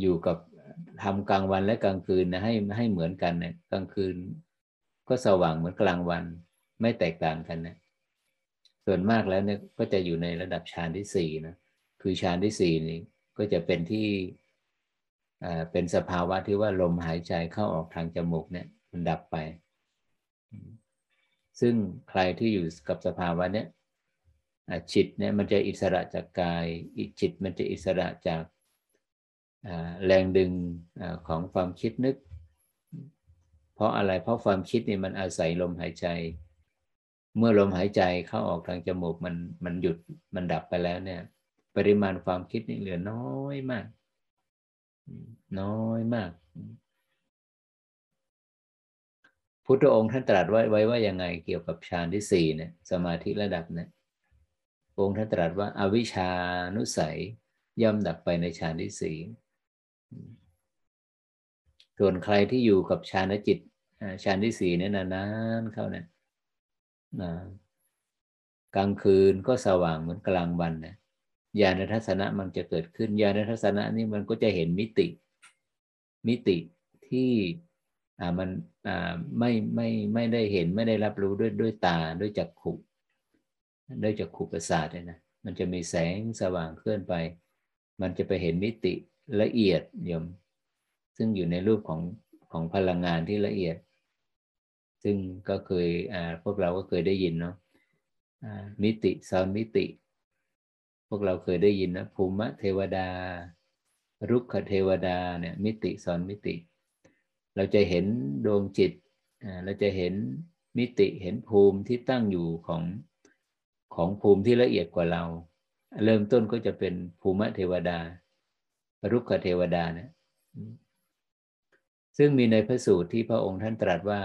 [SPEAKER 1] อยู่กับทำกลางวันและกลางคืนนะให้ให้เหมือนกันเนี่ยกลางคืนก็สว่างเหมือนกลางวันไม่แตกต่างกันนะ ส่วนมากแล้วเนี่ยก็จะอยู่ในระดับฌานที่สี่นะคือฌานที่สี่นี่ก็จะเป็นที่เป็นสภาวะที่ว่าลมหายใจเข้าออกทางจมูกเนี่ยมันดับไป ซึ่งใครที่อยู่กับสภาวะเนี้ยจิตเนี่ยมันจะอิสระจากกายจิตมันจะอิสระจากแรงดึงของความคิดนึก เพราะอะไรเพราะความคิดนี่มันอาศัยลมหายใจ เมื่อลมหายใจเข้าออกทางจมูกมันมันหยุดมันดับไปแล้วเนี่ย ปริมาณความคิดนี่เหลือน้อยมาก น้อยมาก พุทธองค์ท่านตรัสไว้ไว้ว่ายังไงเกี่ยวกับฌานที่สี่เนี่ย สมาธิระดับเนี่ยองค์ท่านตรัสว่าอาวิชานุสัยย่อมดับไปในฌานที่สี่ส่วนใครที่อยู่กับฌานจิตฌานที่สี่เนี่ยนานๆเข้าเนี่ย กลางคืนก็สว่างเหมือนกลางวันนะญาณทัศนะมันจะเกิดขึ้นญาณทัศนะนี่มันก็จะเห็นมิติ มิติที่อ่ามันอ่าไม่ไม่ไม่ได้เห็นไม่ได้รับรู้ด้วยด้วยตาด้วยจักขุด้วยจักขุประสาทเลยนะมันจะมีแสงสว่างเคลื่อนไป มันจะไปเห็นมิติละเอียดโยม ซึ่งอยู่ในรูปของของพลังงานที่ละเอียด ซึ่งก็เคยพวกเราก็เคยได้ยินเนาะมิติซ้อนมิติ พวกเราเคยได้ยินนะภูมิเทวดา รุกขเทวดาเนี่ยมิติซ้อนมิติ เราจะเห็นดวงจิตเราจะเห็นมิติเห็นภูมิที่ตั้งอยู่ของของภูมิที่ละเอียดกว่าเรา เริ่มต้นก็จะเป็นภูมิเทวดา รุกขเทวดาเนี่ยซึ่งมีในพระสูตรที่พระองค์ท่านตรัสว่า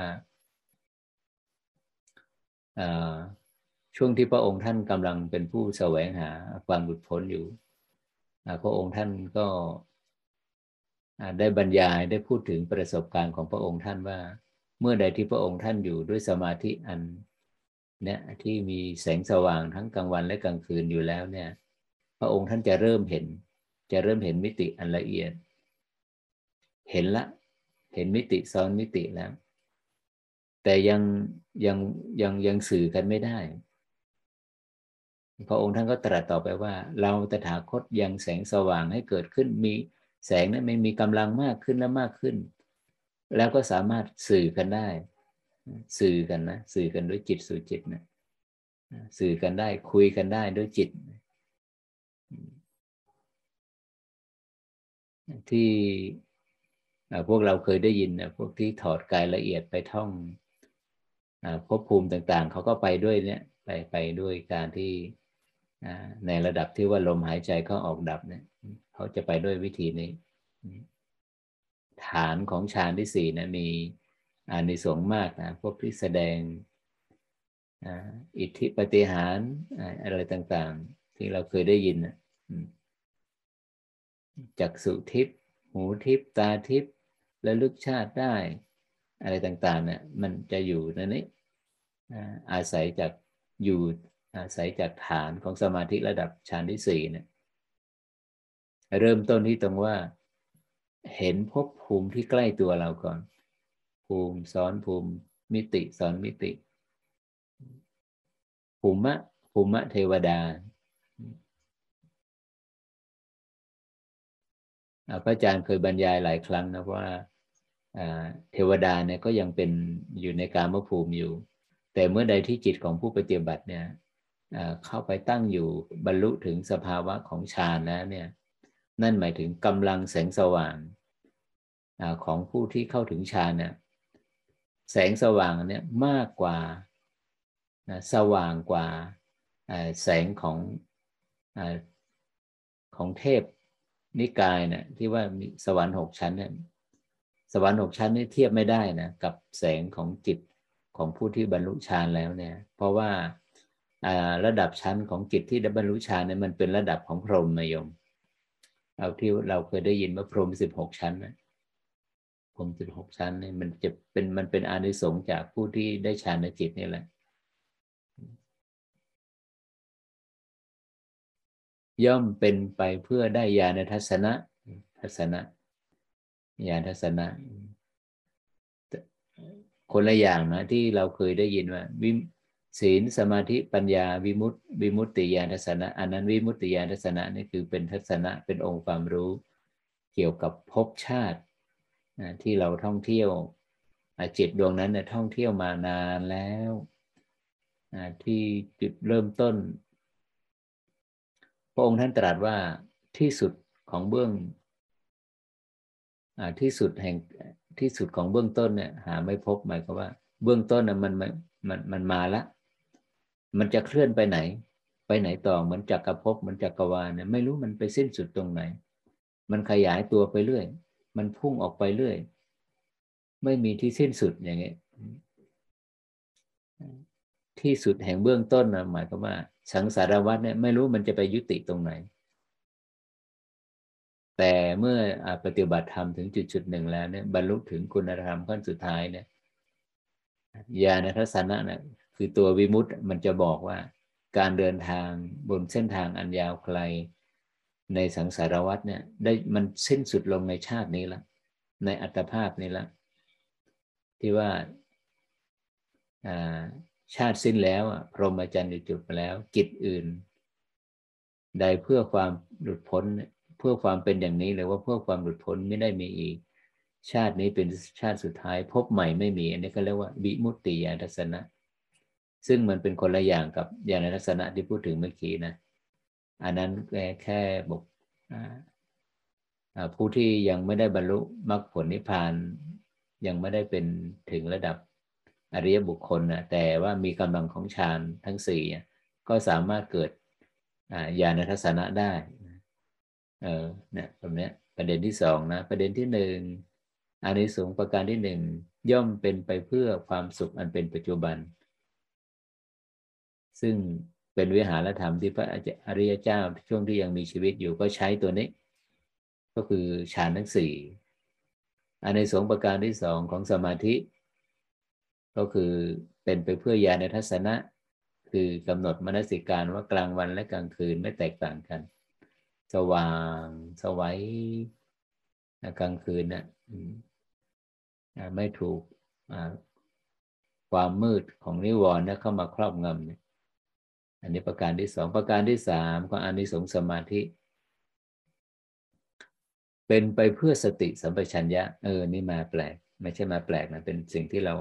[SPEAKER 1] ช่วงที่พระองค์ท่านกำลังเป็นผู้แสวงหาความหลุดพ้นอยู่พระองค์ท่านก็ได้บรรยายได้พูดถึงประสบการณ์ของพระองค์ท่านว่า เมื่อใดที่พระองค์ท่านอยู่ด้วยสมาธิอันเนี่ยที่มีแสงสว่างทั้งกลางวันและกลางคืนอยู่แล้วเนี่ย พระองค์ท่านจะเริ่มเห็น จะเริ่มเห็นมิติอันละเอียด เห็นละ เห็นมิติซ้อนมิติแล้ว แต่ยังยังยังยังสื่อกันไม่ได้ พระองค์ท่านก็ตรัสต่อไปว่า เราตถาคตยังแสงสว่างให้เกิดขึ้นมีแสงนั้นไม่มีกำลังมากขึ้นและมากขึ้น แล้วก็สามารถสื่อกันได้ สื่อกันนะสื่อกันด้วยจิตสู่จิตนะสื่อกันได้คุยกันได้ด้วยจิต ที่พวกเราเคยได้ยินนะพวกที่ถอดกายละเอียดไปท่อง ภพภูมิต่างๆ เขาก็ไปด้วยเนี่ยไปไปด้วยการที่ในระดับที่ว่าลมหายใจเขาออกดับเนี่ยเขาจะไปด้วยวิธีนี้ ฐานของฌานที่สี่นะมีอานิสงส์มากนะพวกที่แสดงอิทธิปฏิหารอะไรต่างๆ ที่เราเคยได้ยินจักสุทิพหูทิพตาทิพและลึกชาติได้ อะไรต่างๆเนี่ยมันจะอยู่ในนี้อาศัยจากอยู่อาศัยจากฐานของสมาธิระดับฌานที่สี่เนี่ยเริ่มต้นที่ตรงว่า เห็นภพภูมิที่ใกล้ตัวเราก่อน ภูมิซ้อนภูมิมิติซ้อนมิติภูมิะภูมิะเทวดาพระอาจารย์เคยบรรยายหลายครั้งนะว่า เทวดาเนี่ยก็ยังเป็นอยู่ในการมภูมิอยู่ แต่เมื่อใดที่จิตของผู้ปฏิบัติเนี่ยเข้าไปตั้งอยู่บรรลุถึงสภาวะของฌานแล้วเนี่ยนั่นหมายถึงกำลังแสงสว่างของผู้ที่เข้าถึงฌานเนี่ยแสงสว่างเนี่ยมากกว่าสว่างกว่าแสงของของเทพนิกายเนี่ยที่ว่ามีสวรรค์หกชั้นเนี่ย สวรรค์หกชั้นนี่เทียบไม่ได้นะกับแสงของจิตของผู้ที่บรรลุฌานแล้วเนี่ย เพราะว่าระดับชั้นของจิตที่ได้บรรลุฌานเนี่ยมันเป็นระดับของพรหมนายมเอาที่เราเคยได้ยินว่าพรหมสิบหกชั้นนะพรหมสิบหกชั้นเนี่ยมันจะเป็นมันเป็นอานิสงส์จากผู้ที่ได้ฌานในจิตนี่แหละย่อมเป็นไปเพื่อได้ญาณทัศนะทัศนะ ญาณทัศนะ คนละอย่างนะ ที่เราเคยได้ยินว่าวิศีลสมาธิปัญญาวิมุตติวิมุตติญาณทัศนะ อันนั้นวิมุตติญาณทัศนะนี่คือเป็นทัศนะเป็นองค์ความรู้เกี่ยวกับภพชาติที่เราท่องเที่ยวจิตดวงนั้นเนี่ยท่องเที่ยวมานานแล้วที่จุดเริ่มต้น พระองค์ท่านตรัสว่าที่สุดของเบื้อง ที่สุดแห่งที่สุดของเบื้องต้นเนี่ยหาไม่พบหมายความว่า เบื้องต้นน่ะมันมันมันมาแล้วมันจะเคลื่อนไปไหน ไปไหนต่อเหมือนจักรภพเหมือนจักรวาลเนี่ยไม่รู้มันไปสิ้นสุดตรงไหน มันขยายตัวไปเรื่อย มันพุ่งออกไปเรื่อย ไม่มีที่สิ้นสุดอย่างเงี้ยที่สุดแห่งเบื้องต้นนะหมายความว่า สังสารวัฏเนี่ยไม่รู้มันจะไปยุติตรงไหน แต่เมื่อปฏิบัติธรรมถึงจุดจุดหนึ่งแล้วเนี่ยบรรลุถึงคุณธรรมขั้นสุดท้ายเนี่ยญาณทัศนะนะคือตัววิมุตต์มันจะบอกว่าการเดินทางบนเส้นทางอันยาวไกลในสังสารวัฏเนี่ยได้มันสิ้นสุดลงในชาตินี้ละ ในอัตภาพนี้ละ ที่ว่าชาติสิ้นแล้วพรหมจรรย์จุดไปแล้ว กิจอื่น ใดเพื่อความหลุดพ้น เพื่อความเป็นอย่างนี้เลยว่าเพื่อความหลุดพ้นไม่ได้มีอีก ชาตินี้เป็นชาติสุดท้าย พบใหม่ไม่มี อันนี้ก็เรียกว่าวิมุตติญาณทัศนะ ซึ่งมันเป็นคนละอย่างกับญาณทัศนะที่พูดถึงเมื่อกี้นะ อันนั้นแค่แคบอกผู้ที่ยังไม่ได้บรรลุมรรคผลนิพพานยังไม่ได้เป็นถึงระดับอริยบุคคลนะแต่ว่ามีกำลังของฌานทั้งสี่ก็สามารถเกิดญาณทัศนะได้ เออเนี่ยตรงนี้ประเด็นที่สองนะประเด็นที่หนึ่งอานิสงส์ประการที่หนึ่งย่อมเป็นไปเพื่อความสุขอันเป็นปัจจุบัน ซึ่งเป็นวิหารธรรมที่พระอริยเจ้าช่วงที่ยังมีชีวิตอยู่ก็ใช้ตัวนี้ ก็คือฌานทั้งสี่อานิสงส์ประการที่สองของสมาธิ ก็คือเป็นไปเพื่อญาณทัศนะ คือกำหนดมนสิการว่ากลางวันและกลางคืนไม่แตกต่างกัน สว่างสวัยกลางคืนนะ่ะไม่ถูกความมืดของนิวรณ์เข้ามาครอบงำเนี่ยอันนี้ประการที่สองประการที่สามก็อานิสงส์สมาธิ เป็นไปเพื่อสติสัมปชัญญะ เออ นี่มาแปลก ไม่ใช่มาแปลกนะเป็นสิ่งที่เรา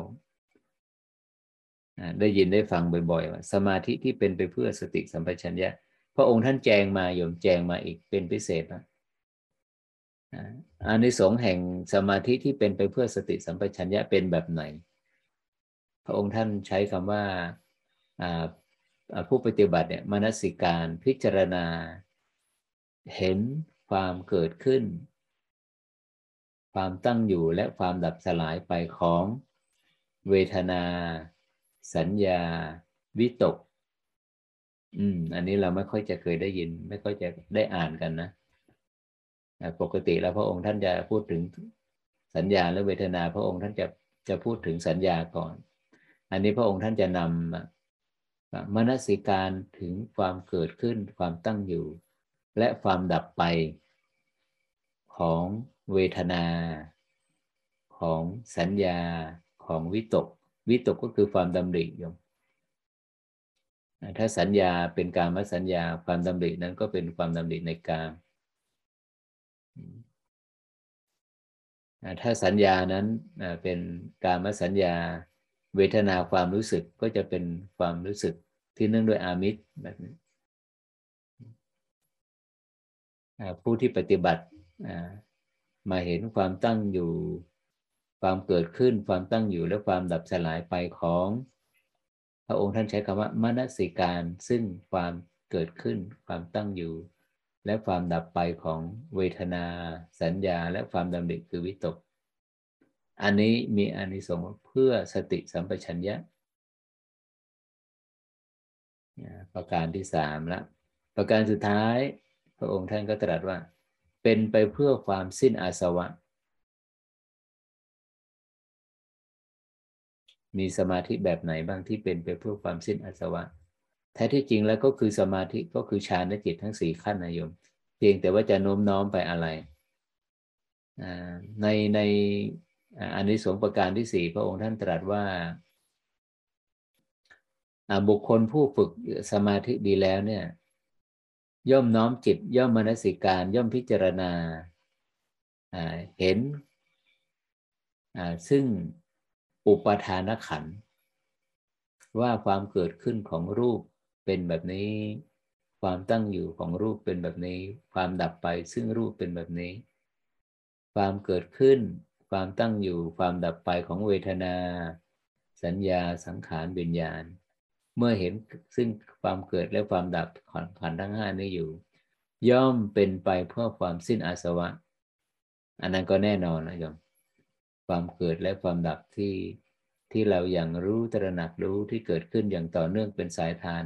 [SPEAKER 1] ได้ยินได้ฟังบ่อยๆว่าสมาธิที่เป็นไปเพื่อสติสัมปชัญญะ พระองค์ท่านแจงมาโยมแจงมาอีกเป็นพิเศษนะอานิสงส์แห่งสมาธิที่เป็นไปเพื่อสติสัมปชัญญะเป็นแบบไหน พระองค์ท่านใช้คำว่าผู้ปฏิบัติเนี่ยมนสิการพิจารณา เห็นความเกิดขึ้น ความตั้งอยู่และความดับสลายไปของเวทนา สัญญา วิตก อืม อันนี้เราไม่ค่อยจะเคยได้ยิน ไม่ค่อยจะได้อ่านกันนะปกติแล้วพระองค์ท่านจะพูดถึงสัญญาและเวทนา พระองค์ท่านจะจะพูดถึงสัญญาก่อน อันนี้พระองค์ท่านจะนำมนสิการถึงความเกิดขึ้นความตั้งอยู่ และความดับไปของเวทนา ของสัญญาของวิตก วิตกก็คือความดำริโยม ถ้าสัญญาเป็นการมสัญญาความดำรินั้นก็เป็นความดำริในการถ้าสัญญานั้นเป็นการมสัญญา เวทนาความรู้สึกก็จะเป็นความรู้สึกที่เนื่องด้วยอามิตรแบบนี้ผู้ที่ปฏิบัติมาเห็นความตั้งอยู่ ความเกิดขึ้นความตั้งอยู่และความดับสลายไปของ พระองค์ท่านใช้คำว่ามนสิการซึ่งความเกิดขึ้นความตั้งอยู่ และความดับไปของเวทนา สัญญา และความดำริคือวิตก อันนี้มีอานิสงส์เพื่อสติสัมปชัญญะ ประการที่สามละประการสุดท้าย พระองค์ท่านก็ตรัสว่า เป็นไปเพื่อความสิ้นอาสวะ มีสมาธิแบบไหนบ้างที่เป็นไปเพื่อความสิ้นอาสวะ แท้ที่จริงแล้วก็คือสมาธิก็คือฌานจิตทั้งสี่ขั้นนายม เพียงแต่ว่าจะโน้มน้อมไปอะไรในในอันนี้สงประการที่สี่พระองค์ท่านตรัสว่าบุคคลผู้ฝึกสมาธิดีแล้วเนี่ย ย่อมน้อมจิต ย่อมมนสิการ ย่อมพิจารณาเห็นซึ่ง อุปทานขัน ว่าความเกิดขึ้นของรูปเป็นแบบนี้ ความตั้งอยู่ของรูปเป็นแบบนี้ ความดับไปซึ่งรูปเป็นแบบนี้ ความเกิดขึ้น ความตั้งอยู่ความดับไปของเวทนา สัญญาสังขารวิญญาณ เมื่อเห็นซึ่งความเกิดและความดับของขันทั้งห้านี้อยู่ ย่อมเป็นไปเพื่อความสิ้นอาสวะ อันนั้นก็แน่นอนนะโยม ความเกิดและความดับที่ที่เราอย่างรู้ตระหนักรู้ที่เกิดขึ้นอย่างต่อเนื่องเป็นสายทาน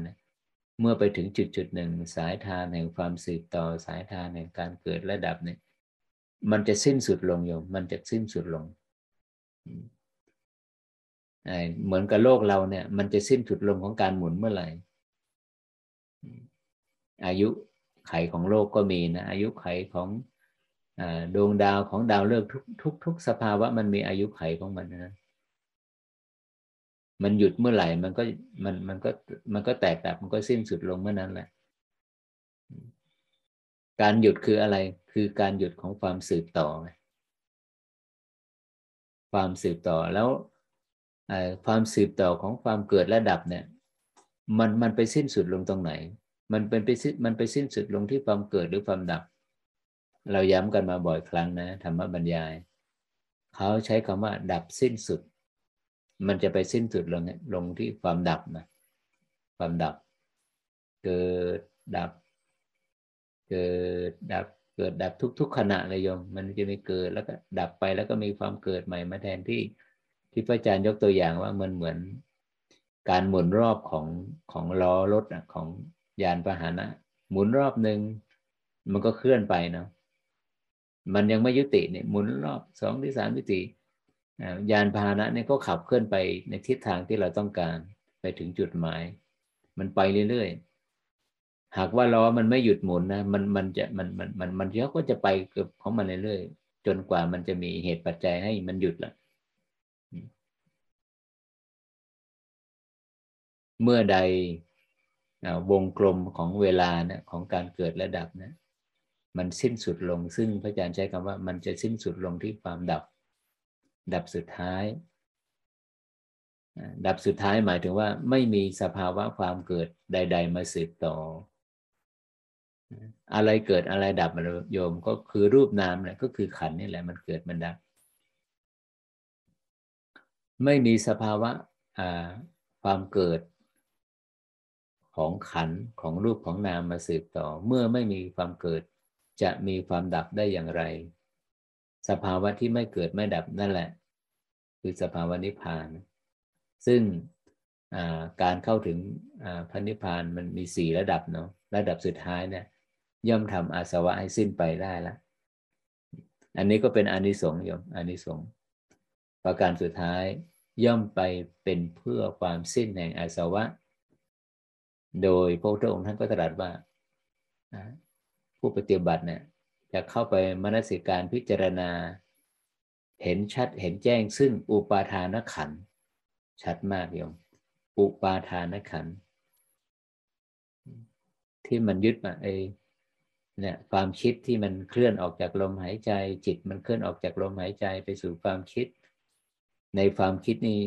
[SPEAKER 1] เมื่อไปถึงจุดจุดหนึ่งสายทานแห่งความสืบต่อสายทานแห่งการเกิดและดับเนี่ย มันจะสิ้นสุดลงโยมมันจะสิ้นสุดลงเหมือนกับโลกเราเนี่ย มันจะสิ้นสุดลงของการหมุนเมื่อไหร่ อายุไขของโลกก็มีนะอายุไขของ ดวงดาวของดาวฤกษ์ทุกทุกทุกสภาวะมันมีอายุไขของมันนะมันหยุดเมื่อไหร่มันก็มันมันก็มันก็แตกดับมันก็สิ้นสุดลงเมื่อนั้นแหละ การหยุดคืออะไรคือการหยุดของความสืบต่อ ความสืบต่อแล้วความสืบต่อของความเกิดและดับเนี่ย มันมันไปสิ้นสุดลงตรงไหน มันเป็นไปสิ้นมันไปสิ้นสุดลงที่ความเกิดหรือความดับ เราย้ำกันมาบ่อยครั้งนะธรรมบรรยาย เขาใช้คำว่า ดับสิ้นสุด มันจะไปสิ้นสุดลงลงที่ความดับนะความดับ เกิดดับ เกิดดับเกิดดับทุก ๆ ขณะเลยโยม มันจะม่เกิดแล้วก็ดับไปแล้วก็มีความเกิดใหม่มาแทนที่ที่พระอาจารย์ยกตัวอย่างว่ามันเหมือน การหมุนรอบของของล้อรถอะของยานพาหนะ หมุนรอบหนึ่งมันก็เคลื่อนไปเนาะ มันยังไม่ยุติเนี่ยหมุนรอบสองที่สามยุติยานพาหนะเนี่ยก็ขับเคลื่อนไปในทิศทางที่เราต้องการไปถึงจุดหมาย มันไปเรื่อยๆ หากว่าล้อมันไม่หยุดหมุนนะมันมันจะมันมันมันมันก็จะไปเกือบของมันเรื่อยๆจนกว่ามันจะมีเหตุปัจจัยให้มันหยุดละเมื่อใดวงกลมของเวลานี่ยของการเกิดและดับนะ มันสิ้นสุดลง ซึ่งพระอาจารย์ใช้คำว่ามันจะสิ้นสุดลงที่ความดับ ดับสุดท้าย ดับสุดท้ายหมายถึงว่าไม่มีสภาวะความเกิดใด ๆ มาสืบต่อ อะไรเกิดอะไรดับมาโยมก็คือรูปนามแหละก็คือขันนี่แหละมันเกิดมันดับ ไม่มีสภาวะความเกิดของขันของรูปของนามมาสืบต่อ เมื่อไม่มีความเกิด จะมีความดับได้อย่างไร สภาวะที่ไม่เกิดไม่ดับนั่นแหละ คือสภาวะนิพพาน ซึ่งการเข้าถึงพระนิพพานมันมีสี่ระดับเนาะระดับสุดท้ายเนี่ยย่อมทำอาสวะให้สิ้นไปได้ละ อันนี้ก็เป็นอนิสงส์โยมอนิสงส์ประการสุดท้ายย่อมไปเป็นเพื่อความสิ้นแห่งอาสวะ โดยพระพุทธองค์ท่านก็ตรัสว่า ผู้ปฏิบัติเนี่ยจะเข้าไปมนสิการพิจารณา เห็นชัดเห็นแจ้งซึ่งอุปาทานขัน ชัดมากโยม อุปาทานขัน ที่มันยึดมาเอเนี่ยความคิดที่มันเคลื่อนออกจากลมหายใจ จิตมันเคลื่อนออกจากลมหายใจไปสู่ความคิด ในความคิดนี้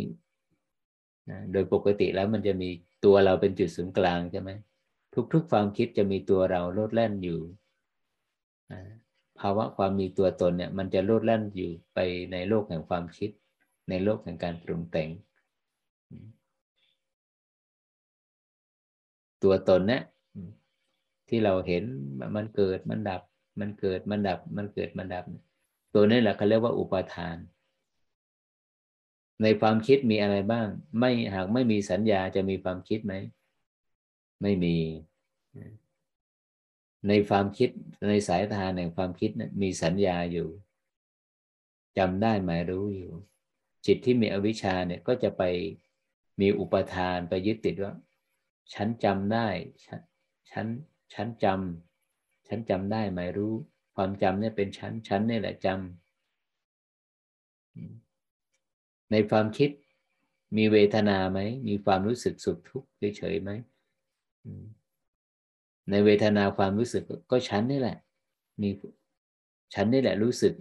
[SPEAKER 1] นะโดยปกติแล้วมันจะมีตัวเราเป็นจุดศูนย์กลางใช่ไหมทุก ๆ ความคิดจะมีตัวเราโลดแล่นอยู่ ภาวะความมีตัวตนเนี่ย มันจะโลดแล่นอยู่ไปในโลกแห่งความคิด ในโลกแห่งการปรุงแต่ง ตัวตนเนี่ยที่เราเห็นมันเกิดมันดับ มันเกิดมันดับ มันเกิดมันดับ ตัวนี้แหละเขาเรียกว่าอุปาทาน ในความคิดมีอะไรบ้าง ไม่หากไม่มีสัญญาจะมีความคิดไหม ไม่มี ในความคิดในสายทานแห่งความคิดนะมีสัญญาอยู่จำได้หมายรู้อยู่ จิตที่มีอวิชชาเนี่ยก็จะไปมีอุปทานไปยึดติดว่า ฉันจำได้ฉันฉันฉันจำฉันจำได้หมายรู้ ความจำเนี่ยเป็นฉันฉันนี่แหละจำในความคิดมีเวทนาไหม มีความรู้สึกสุขทุกข์เฉยๆไหม ในเวทนาความรู้สึกก็ฉันนี่แหละ มีฉันนี่แหละรู้สึก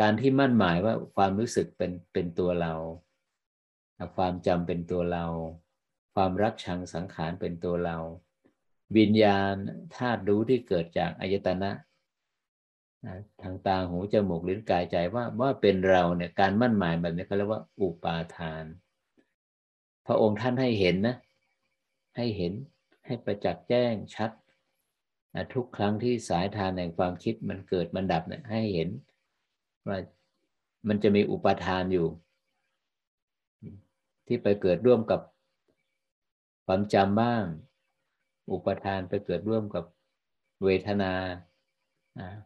[SPEAKER 1] การที่มั่นหมายว่าความรู้สึกเป็นเป็นตัวเรา ความจำเป็นตัวเรา ความรักชังสังขารเป็นตัวเรา วิญญาณธาตุรู้ที่เกิดจากอายตนะทางตาหูจมูกลิ้นกายใจว่าว่าเป็นเราเนี่ยการมั่นหมายแบบนี้เขาเรียกว่าอุปาทาน พระองค์ท่านให้เห็นนะ ให้เห็น ให้ประจักษ์แจ้งชัดนะทุกครั้งที่สายทานแห่งความคิดมันเกิดมันดับเนี่ยให้เห็นว่ามันจะมีอุปทานอยู่ ที่ไปเกิดร่วมกับความจำบ้าง อุปทานไปเกิดร่วมกับเวทนา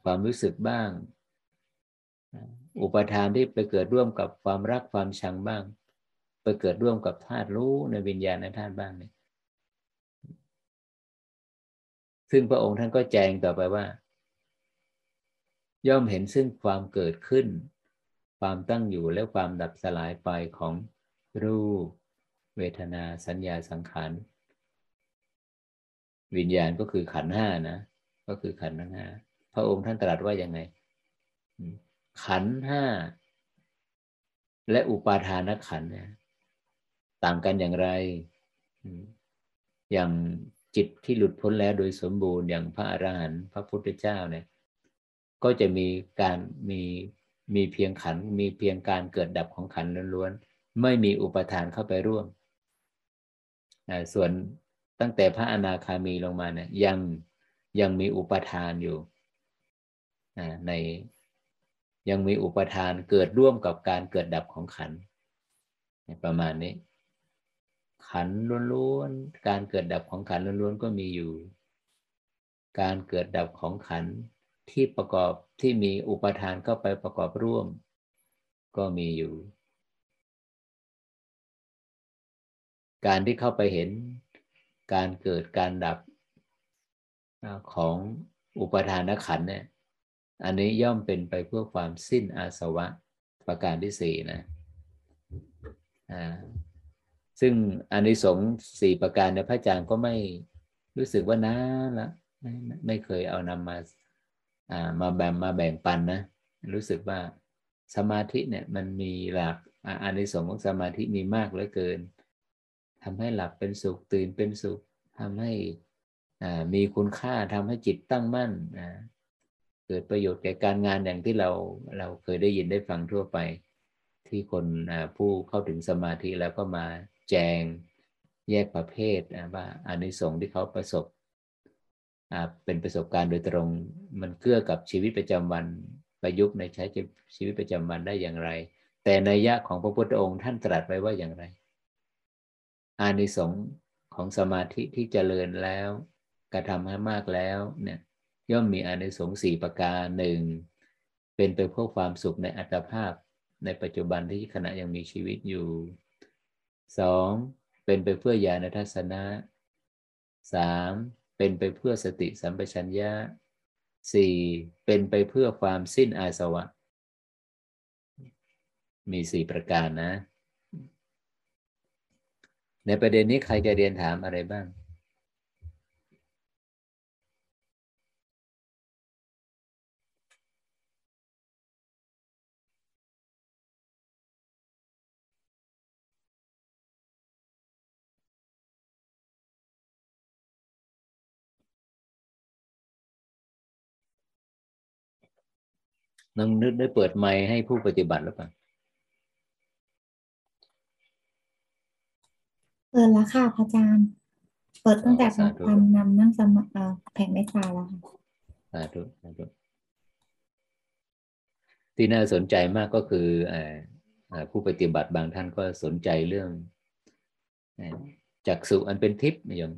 [SPEAKER 1] ความรู้สึกบ้าง อุปทานที่ไปเกิดร่วมกับความรักความชังบ้าง ไปเกิดร่วมกับธาตุรู้ในวิญญาณในธาตุบ้างเนี่ย ซึ่งพระองค์ท่านก็แจงต่อไปว่า ย่อมเห็นซึ่งความเกิดขึ้น ความตั้งอยู่และความดับสลายไปของรูป เวทนาสัญญาสังขารวิญญาณก็คือขันห้านะ ก็คือขันธ์ห้าพระองค์ท่านตรัสว่ายังไง ขันห้าและอุปาทานขันเนี่ยต่างกันอย่างไร อย่าง จิตที่หลุดพ้นแล้วโดยสมบูรณ์อย่างพระอรหันต์พระพุทธเจ้าเนี่ย ก็จะมีการมีมีเพียงขันมีเพียงการเกิดดับของขันล้วนๆไม่มีอุปทานเข้าไปร่วมส่วนตั้งแต่พระอนาคามีลงมาเนี่ยยังยังมีอุปทานอยู่ในยังมีอุปทานเกิดร่วมกับการเกิดดับของขันประมาณนี้ ขันล้วนๆ การเกิดดับของขันล้วนๆก็มีอยู่ การเกิดดับของขันที่ประกอบที่มีอุปทานเข้าไปประกอบร่วม ก็มีอยู่ การที่เข้าไปเห็น การเกิดการดับของอุปทานขันเนี่ย อันนี้ย่อมเป็นไปเพื่อความสิ้นอาสวะประการที่สี่นะ ซึ่งอันนี้สงสี่ประการในพระอาจารย์ก็ไม่รู้สึกว่านาละไม่ไม่เคยเอานำมาอ่ามาแบ่งมาแบ่งปันนะ รู้สึกว่าสมาธิเนี่ยมันมีหลักอันในสงของสมาธิมีมากเหลือเกินทำให้หลับเป็นสุขตื่นเป็นสุขทำให้มีคุณค่าทำให้จิตตั้งมั่นนะเกิดประโยชน์แก่การงานอย่างที่เราเราเคยได้ยินได้ฟังทั่วไป ที่คนผู้เข้าถึงสมาธิแล้วก็มา แจงแยกประเภทว่าอานิสงส์ที่เขาประสบเป็นประสบการณ์โดยตรง มันเกื้อกับชีวิตประจำวันประยุกต์ในใช้ชีวิตประจำวันได้อย่างไร แต่ในยะของพระพุทธองค์ท่านตรัสไว้ว่าอย่างไร อานิสงส์ของสมาธิที่เจริญแล้ว กระทำให้มากแล้วเนี่ยย่อมมีอานิสงส์สี่ประการหนึ่งเป็นไปเพื่อความสุขในอัตภาพในปัจจุบันที่ขณะยังมีชีวิตอยู่ สองเป็นไปเพื่อญาณทัศนะสามเป็นไปเพื่อสติสัมปชัญญะสี่เป็นไปเพื่อความสิ้นอาสวะ มีสี่ประการนะ ในประเด็นนี้ใครจะเรียนถามอะไรบ้าง น้องนึกได้เปิดไมค์ให้ผู้ปฏิบัติหรือเปล่า
[SPEAKER 2] เปิดแล้วค่ะพระอาจารย์ เปิดตั้งแต่เป็นการนำนั่งสมาแผ่เมตตาแล้วค่ะสาธุสาธุ
[SPEAKER 1] ที่น่าสนใจมากก็คือผู้ปฏิบัติบางท่านก็สนใจเรื่องจักสุอันเป็นทิพย์อย่าง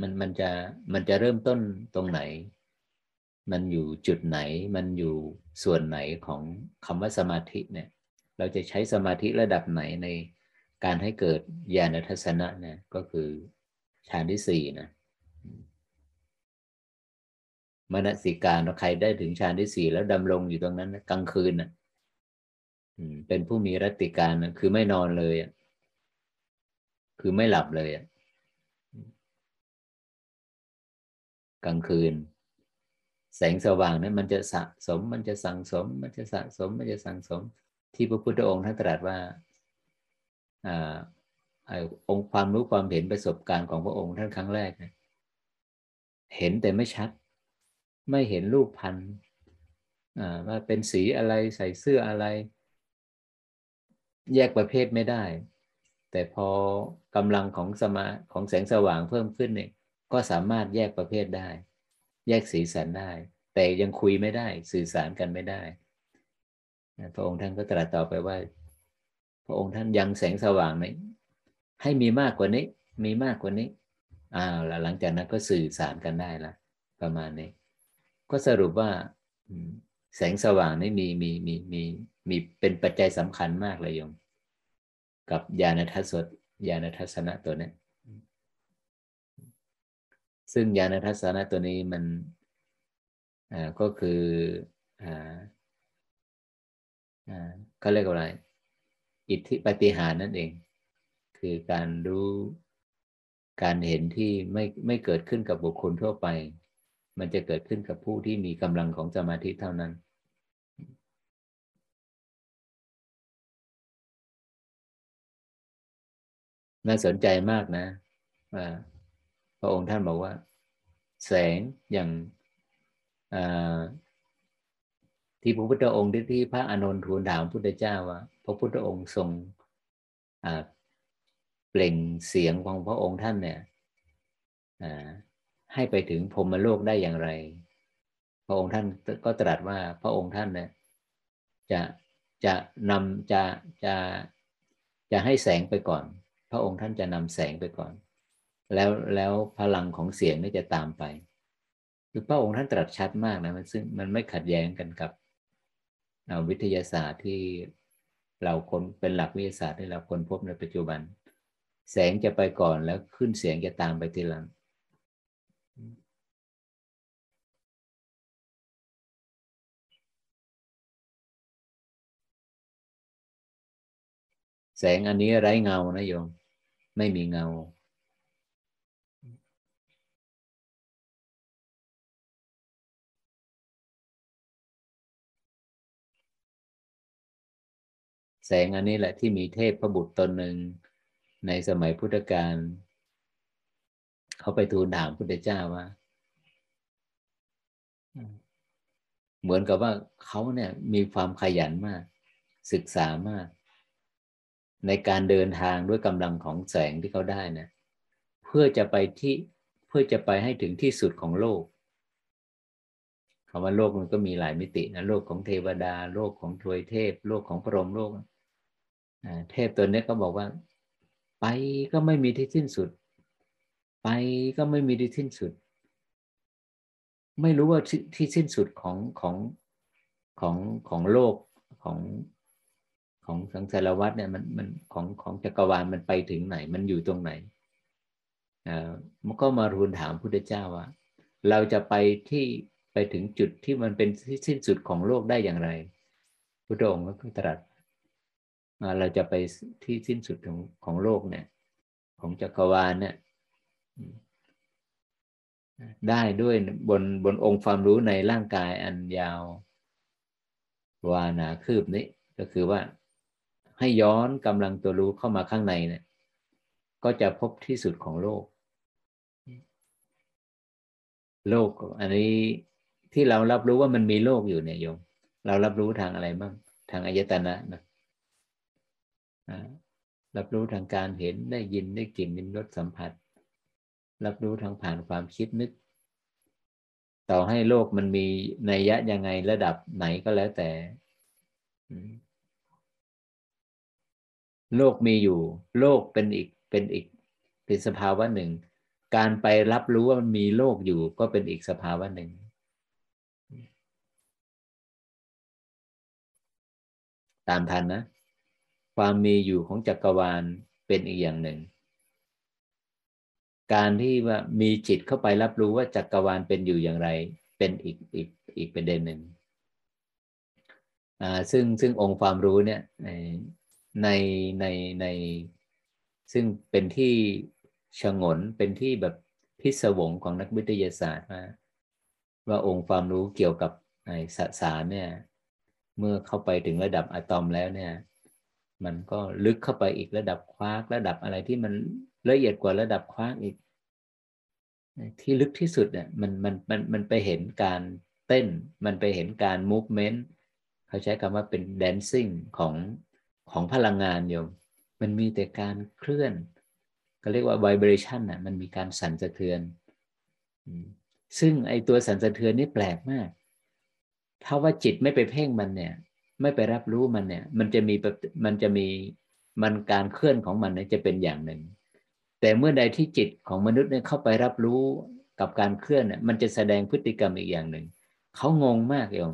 [SPEAKER 1] มันมันจะมันจะเริ่มต้นตรงไหน มันอยู่จุดไหน มันอยู่ส่วนไหนของคำว่าสมาธิเนี่ย เราจะใช้สมาธิระดับไหนในการให้เกิดญาณทัศนะเนี่ยก็คือฌานที่สี่นะมนสิการใครได้ถึงฌานที่สี่แล้วดำรงอยู่ตรงนั้นกลางคืนนะเป็นผู้มีรติการนะคือไม่นอนเลยคือไม่หลับเลยกลางคืน แสงสว่างนั้นมันจะสะสม มันจะสั่งสม มันจะสะสม มันจะสั่งสม ที่พระพุทธองค์ท่านตรัสว่าองค์ความรู้ความเห็นประสบการณ์ของพระองค์ท่านครั้งแรกเนี่ยเห็นแต่ไม่ชัด ไม่เห็นรูปพันธ์ว่าเป็นสีอะไรใส่เสื้ออะไร แยกประเภทไม่ได้ แต่พอกำลังของสมาของแสงสว่างเพิ่มขึ้นเนี่ยก็สามารถแยกประเภทได้ แยกสีสันได้ แต่ยังคุยไม่ได้ สื่อสารกันไม่ได้พระองค์ท่านก็ตรัสต่อไปว่า พระองค์ท่านยังแสงสว่างไหมให้มีมากกว่านี้ มีมากกว่านี้อ้าวแล้วหลังจากนั้นก็สื่อสารกันได้ละประมาณนี้ ก็สรุปว่าแสงสว่างนี่มีมีมีมีมีเป็นปัจจัยสำคัญมากเลยโยม กับญาณทัศน์ญาณทัศนะตัวนี้ ซึ่งญาณทัศนะตัวนี้มันก็คืออเขาเรียกว่าอะไร อิทธิปฏิหารนั่นเอง คือการรู้การเห็นที่ไม่ไม่เกิดขึ้นกับบุคคลทั่วไป มันจะเกิดขึ้นกับผู้ที่มีกำลังของสมาธิเท่านั้นน่าสนใจมากนะว่า ระองค์ท่านบอกว่า แสงอย่างที่พระพุทธองค์ที่พระอานนท์ทูลถามพระพุทธเจ้าว่า พระพุทธองค์ทรงเปล่งเสียงของพระองค์ท่านเนี่ยให้ไปถึงพรมโลกได้อย่างไร พระองค์ท่านก็ตรัสว่าพระองค์ท่านเนี่ยจะจะนำจะจะจะให้แสงไปก่อน พระองค์ท่านจะนำแสงไปก่อน แล้วแล้วพลังของเสียงนี่จะตามไป คือพระองค์ท่านตรัสชัดมากนะมันซึ่งมันไม่ขัดแย้งกันกับวิทยาศาสตร์ที่เราคนเป็นหลักวิทยาศาสตร์ที่เราคนพบในปัจจุบัน แสงจะไปก่อนแล้วขึ้นเสียงจะตามไปทีหลังแสงอันนี้ไร้เงานะโยม ไม่มีเงา แสงอันนี้แหละที่มีเทพพระบุตรตนหนึ่งในสมัยพุทธกาลเขาไปทูลถามพุทธเจ้าว่า เหมือนกับว่าเขาเนี่ยมีความขยันมาก ศึกษามาก ในการเดินทางด้วยกำลังของแสงที่เขาได้นะเพื่อจะไปที่เพื่อจะไปให้ถึงที่สุดของโลกคำว่าโลกมันก็มีหลายมิตินะโลกของเทวดา โลกของทวยเทพ โลกของพรหมโลก เทพตัวนี้ก็บอกว่า ไปก็ไม่มีที่สิ้นสุด ไปก็ไม่มีที่สิ้นสุด ไม่รู้ว่าที่สิ้นสุดของของของของโลกของของสังสารวัฏเนี่ยมันมันของของจักรวาลมันไปถึงไหน มันอยู่ตรงไหนอ่ามันก็มารูนถามพุทธเจ้าว่า เราจะไปที่ไปถึงจุดที่มันเป็นที่สิ้นสุดของโลกได้อย่างไร พุทธองค์ก็ตรัส เราจะไปที่สิ้นสุดของของโลกเนี่ย ของจักรวาลเนี่ยได้ด้วยบนบนองค์ความรู้ในร่างกายอันยาว วานาคืบนี้ ก็คือว่าให้ย้อนกำลังตัวรู้เข้ามาข้างในเนี่ย ก็จะพบที่สุดของโลก โลกอันนี้ที่เรารับรู้ว่ามันมีโลกอยู่เนี่ยโยม เรารับรู้ทางอะไรบ้างทางอายตนะนะ รับรู้ทางการเห็นได้ยินได้กลิ่นลิ้มรสสัมผัส รับรู้ทางผ่านความคิดนึก ต่อให้โลกมันมีนัยยะยังไงระดับไหนก็แล้วแต่ โลกมีอยู่ โลกเป็นอีกเป็นอีก เป็นสภาวะหนึ่ง การไปรับรู้ว่ามันมีโลกอยู่ก็เป็นอีกสภาวะหนึ่งตามทันนะ ความมีอยู่ของจักรวาลเป็นอีกอย่างหนึ่ง การที่ว่ามีจิตเข้าไปรับรู้ว่าจักรวาลเป็นอยู่อย่างไร เป็นอีกอีกอีกประเด็นหนึ่งอ่าซึ่งซึ่งองค์ความรู้เนี่ยในในในซึ่งเป็นที่ชงนเป็นที่แบบพิศวงของนักวิทยาศาสตร์ว่าว่าองค์ความรู้เกี่ยวกับสสารเนี่ย เมื่อเข้าไปถึงระดับอะตอมแล้วเนี่ย มันก็ลึกเข้าไปอีกระดับควากระดับอะไรที่มันละเอียดกว่าระดับควากอีก ที่ลึกที่สุดเนี่ยมันมันมันมันไปเห็นการเต้น มันไปเห็นการมูฟเมนต์เขาใช้คำว่าเป็นแดนซิ่งของของพลังงานโยม มันมีแต่การเคลื่อนก็เรียกว่าไวเบรชันน่ะมันมีการสั่นสะเทือน ซึ่งไอตัวสั่นสะเทือนนี่แปลกมาก ถ้าว่าจิตไม่ไปเพ่งมันเนี่ย ไม่ไปรับรู้มันเนี่ย มันจะมีมันจะมีมันการเคลื่อนของมันเนี่ยจะเป็นอย่างหนึ่ง แต่เมื่อใดที่จิตของมนุษย์เนี่ยเข้าไปรับรู้กับการเคลื่อนเนี่ยมันจะแสดงพฤติกรรมอีกอย่างหนึ่งเขางงมากเอง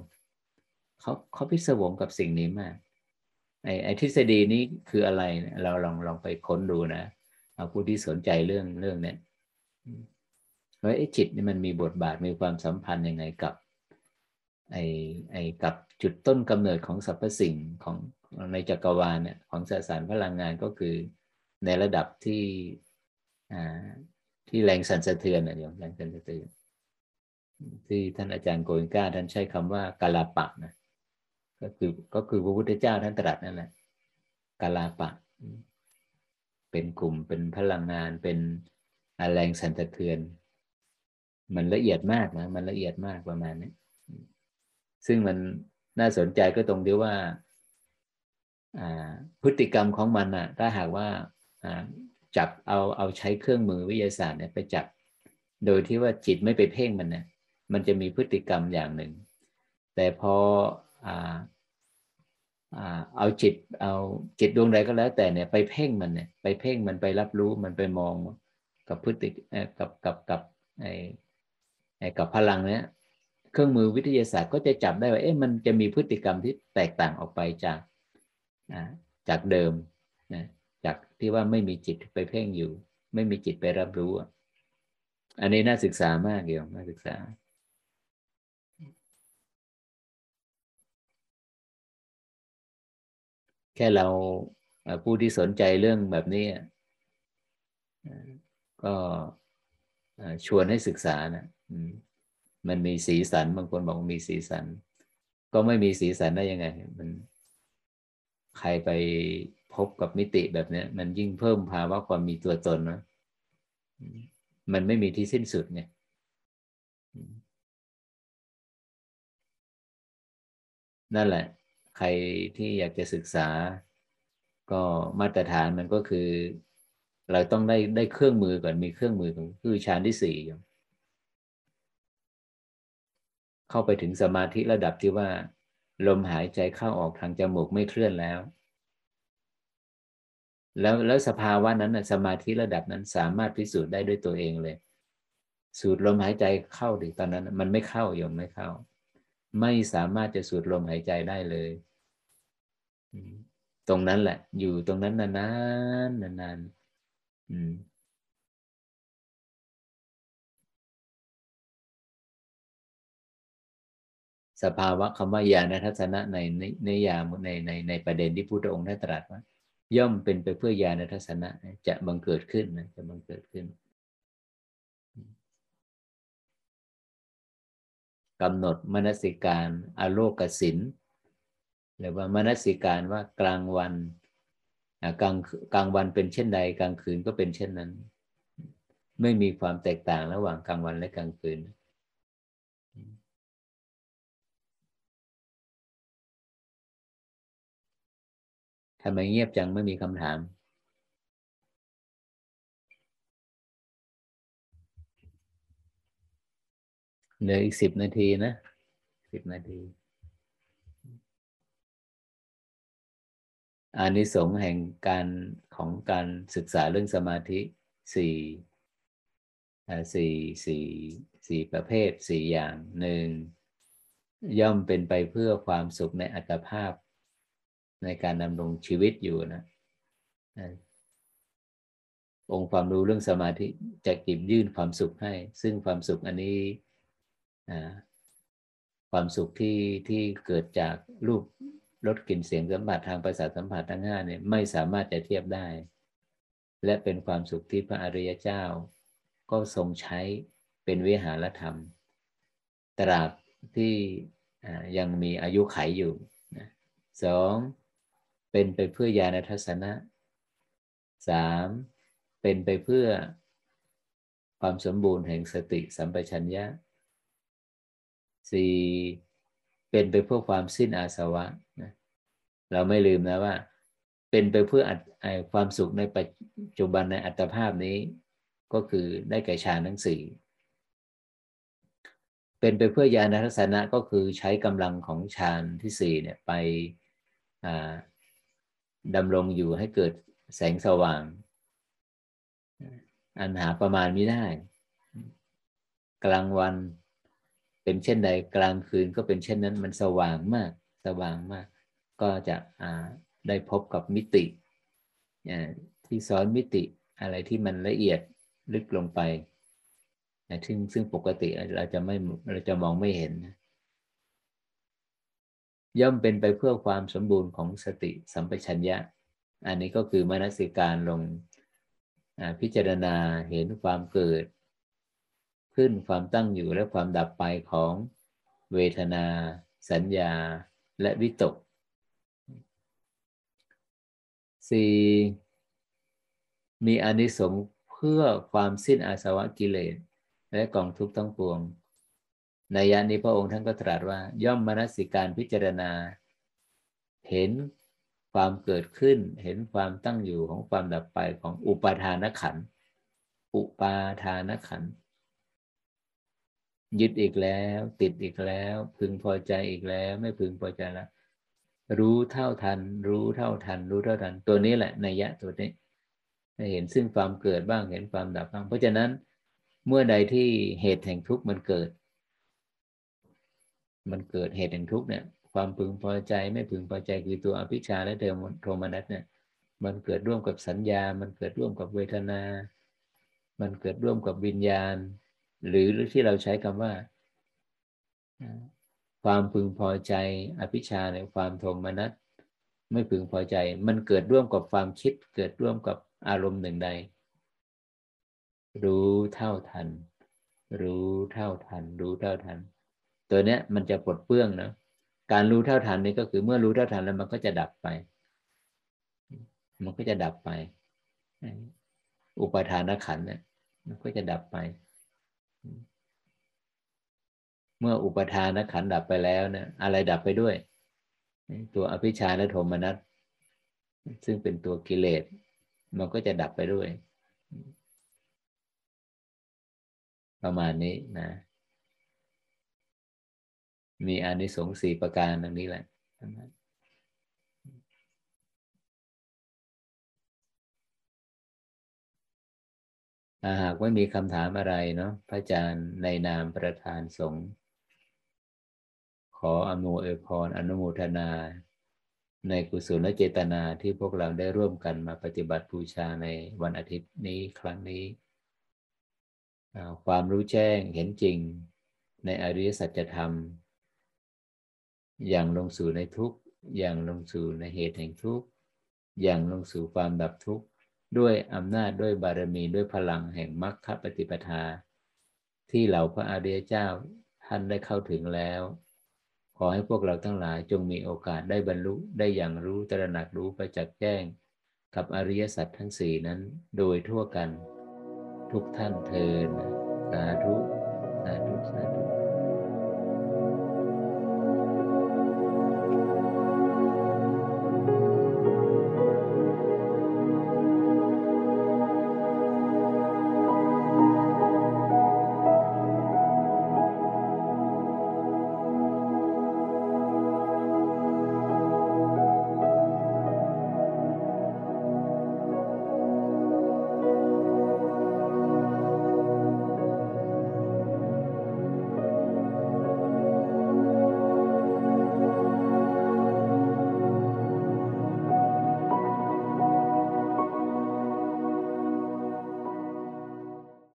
[SPEAKER 1] เขาเขาพิศวงกับสิ่งนี้มากไอ้ไอ้ทฤษฎีนี้คืออะไรเราลองลองไปค้นดูนะเอาผู้ที่สนใจเรื่องเรื่องเนี้ยว่าไอ้จิตนี่มันมีบทบาทมีความสัมพันธ์ยังไงกับไอ้ไอ้กับ จุดต้นกำเนิดของสรรพสิ่งของในจักรวาลเนี่ยของสสารพลังงานก็คือในระดับที่ที่แรงสั่นสะเทือนนะโยมแรงสั่นสะเทือนที่ท่านอาจารย์โกอิงกาท่านใช้คำว่ากาลาปะนะก็คือก็คือพระพุทธเจ้าท่านตรัสนั่นแหละกาลาปะ เป็นกลุ่มเป็นพลังงานเป็นแรงสั่นสะเทือน มันละเอียดมากนะมันละเอียดมากประมาณนี้ซึ่งมัน น่าสนใจก็ตรงที่ว่าพฤติกรรมของมันนะถ้าหากว่าจับเอาเอาใช้เครื่องมือวิทยาศาสตร์เนี่ยไปจับ โดยที่ว่าจิตไม่ไปเพ่งมันเนี่ยมันจะมีพฤติกรรมอย่างหนึ่ง แต่พอเอาจิตเอาจิตดวงใดก็แล้ว แต่เนี่ยไปเพ่งมันเนี่ยไปเพ่งมันไปรับรู้มันไปมองกับพฤติกับกับกับไอ้กับพลังเนี้ย เครื่องมือวิทยาศาสตร์ก็จะจับได้ว่าเอ๊ะมันจะมีพฤติกรรมที่แตกต่างออกไปจากจากเดิมนะจากที่ว่าไม่มีจิตไปเพ่งอยู่ ไม่มีจิตไปรับรู้ อันนี้น่าศึกษามากเกี่ยวน่าศึกษาแค่เราผู้ที่สนใจเรื่องแบบนี้ ก็ชวนให้ศึกษานะ มันมีสีสันบางคนบอกมีสีสัน ก็ไม่มีสีสันได้ยังไง มันใครไปพบกับมิติแบบนี้มันยิ่งเพิ่มภาวะความมีตัวตนนะมันไม่มีที่สิ้นสุดเนี่ยนั่นแหละ ใครที่อยากจะศึกษา ก็มาตรฐานมันก็คือ เราต้องได้ได้เครื่องมือก่อนมีเครื่องมือของคือฌานที่สี่ เข้าไปถึงสมาธิระดับที่ว่า ลมหายใจเข้าออกทางจมูกไม่เคลื่อนแล้ว แล้วแล้วสภาวะนั้นสมาธิระดับนั้นสามารถพิสูจน์ได้ด้วยตัวเองเลย สูดลมหายใจเข้าดิตอนนั้น มันไม่เข้ายมไม่เข้า ไม่สามารถจะสูดลมหายใจได้เลยตรงนั้นแหละ อยู่ตรงนั้นนานๆนานๆ สภาวะคำว่าญาณทัศนะในในยามในในในประเด็นที่พุทธองค์ได้ตรัสว่า ย่อมเป็นไปเพื่อญาณทัศนะจะบังเกิดขึ้นนะจะบังเกิดขึ้นกำหนดมนสิการอโลกสินหรือว่ามนสิการว่ากลางวันกลางกลางวันเป็นเช่นใดกลางคืนก็เป็นเช่นนั้น ไม่มีความแตกต่างระหว่างกลางวันและกลางคืน ทำไมเงียบจังไม่มีคำถาม เหลืออีกสิบนาทีนะสิบนาทีอานิสงส์แห่งการของการศึกษาเรื่องสมาธิสี่สี่สี่สี่ประเภทสี่อย่างหนึ่งย่อมเป็นไปเพื่อความสุขในอัตภาพ ในการดำรงชีวิตอยู่นะองค์ความรู้เรื่องสมาธิจะกิบยื่นความสุขให้ ซึ่งความสุขอันนี้ความสุขที่ที่เกิดจากรูปรสกลิ่นเสียงสัมผัสทางประสาทสัมผัสทั้งห้าเนี่ยไม่สามารถจะเทียบได้ และเป็นความสุขที่พระอริยเจ้า ก็ทรงใช้เป็นวิหารธรรม ตราบที่ยังมีอายุไขอยู่สอง เป็นไปเพื่อญาณทัศนะสามเป็นไปเพื่อความสมบูรณ์แห่งสติสัมปชัญญะสี่เป็นไปเพื่อความสิ้นอาสวะนะเราไม่ลืมนะว่า เป็นไปเพื่อความสุขในปัจจุบันในอัตภาพนี้ ก็คือได้แก่ฌานทั้งสี่เป็นไปเพื่อญาณทัศนะก็คือใช้กำลังของฌานที่สี่เนี่ยไป ดำรงอยู่ให้เกิดแสงสว่าง อันหาประมาณไม่ได้ กลางวันเป็นเช่นใดกลางคืนก็เป็นเช่นนั้นมันสว่างมาก สว่างมาก ก็จะได้พบกับมิติที่สอนมิติอะไรที่มันละเอียดลึกลงไปซึ่งซึ่งปกติเราจะไม่เราจะมองไม่เห็น ย่อมเป็นไปเพื่อความสมบูรณ์ของสติสัมปชัญญะ อันนี้ก็คือมนสิการลงพิจารณาเห็นความเกิด ขึ้นความตั้งอยู่และความดับไปของเวทนา สัญญา และวิตกสี่มีอนิสงส์เพื่อความสิ้นอาสวะกิเลส และกองทุกข์ทั้งปวง ในยานี้พระองค์ท่านก็ตรัสว่า ย่อมมนสิการพิจารณา เห็นความเกิดขึ้น เห็นความตั้งอยู่ของความดับไปของอุปาทานขันอุปาทานขันยึดอีกแล้ว ติดอีกแล้ว พึงพอใจอีกแล้ว ไม่พึงพอใจแล้วรู้เท่าทัน รู้เท่าทัน รู้เท่าทัน ตัวนี้แหละนัยยะตัวนี้เห็นซึ่งความเกิดบ้างเห็นความดับบ้าง เพราะฉะนั้นเมื่อใดที่เหตุแห่งทุกข์มันเกิด มันเกิดเหตุแห่งทุกข์เนี่ยความพึงพอใจไม่พึงพอใจคือตัวอภิชาและเทโทมนัสเนี่ยมันเกิดร่วมกับสัญญา มันเกิดร่วมกับเวทนา มันเกิดร่วมกับวิญญาณ หรือที่เราใช้คำว่า ความพึงพอใจอภิชาในความโทมนัสไม่พึงพอใจ มันเกิดร่วมกับความคิด เกิดร่วมกับอารมณ์หนึ่งใด รู้เท่าทัน รู้เท่าทัน รู้เท่าทัน ตัวเนี้ยมันจะปลดเปื้องนะการรู้เท่าทันนี่ก็คือเมื่อรู้เท่าทันแล้วมันก็จะดับไป มันก็จะดับไป อุปทานขันเนี่ยมันก็จะดับไป เมื่ออุปทานขันดับไปแล้วเนี่ยอะไรดับไปด้วย ตัวอภิชาและโทมนัสซึ่งเป็นตัวกิเลส มันก็จะดับไปด้วย ประมาณนี้นะ มีอานิสงส์สี่ประการดังนี้แหละหากไม่มีคำถามอะไรเนาะพระอาจารย์ในนามประธานสงฆ์ขออนุเอพรอนุโมทนา ในกุศลเจตนาที่พวกเราได้ร่วมกันมาปฏิบัติบูชาในวันอาทิตย์นี้ครั้งนี้ ความรู้แจ้งเห็นจริงในอริยสัจธรรม อย่างลงสู่ในทุกอย่างลงสู่ในเหตุแห่งทุกอย่างลงสู่ความดับทุกข์ด้วยอำนาจด้วยบารมีด้วยพลังแห่งมรรคปฏิปทา ที่เหล่าพระอริยเจ้าท่านได้เข้าถึงแล้ว ขอให้พวกเราทั้งหลายจงมีโอกาสได้บรรลุได้อย่างรู้ตระหนักรู้ประจักษ์แจ้ง กับอริยสัจทั้งสี่นั้นโดยทั่วกัน ทุกท่านเทินสาธุ สาธุ สาธุ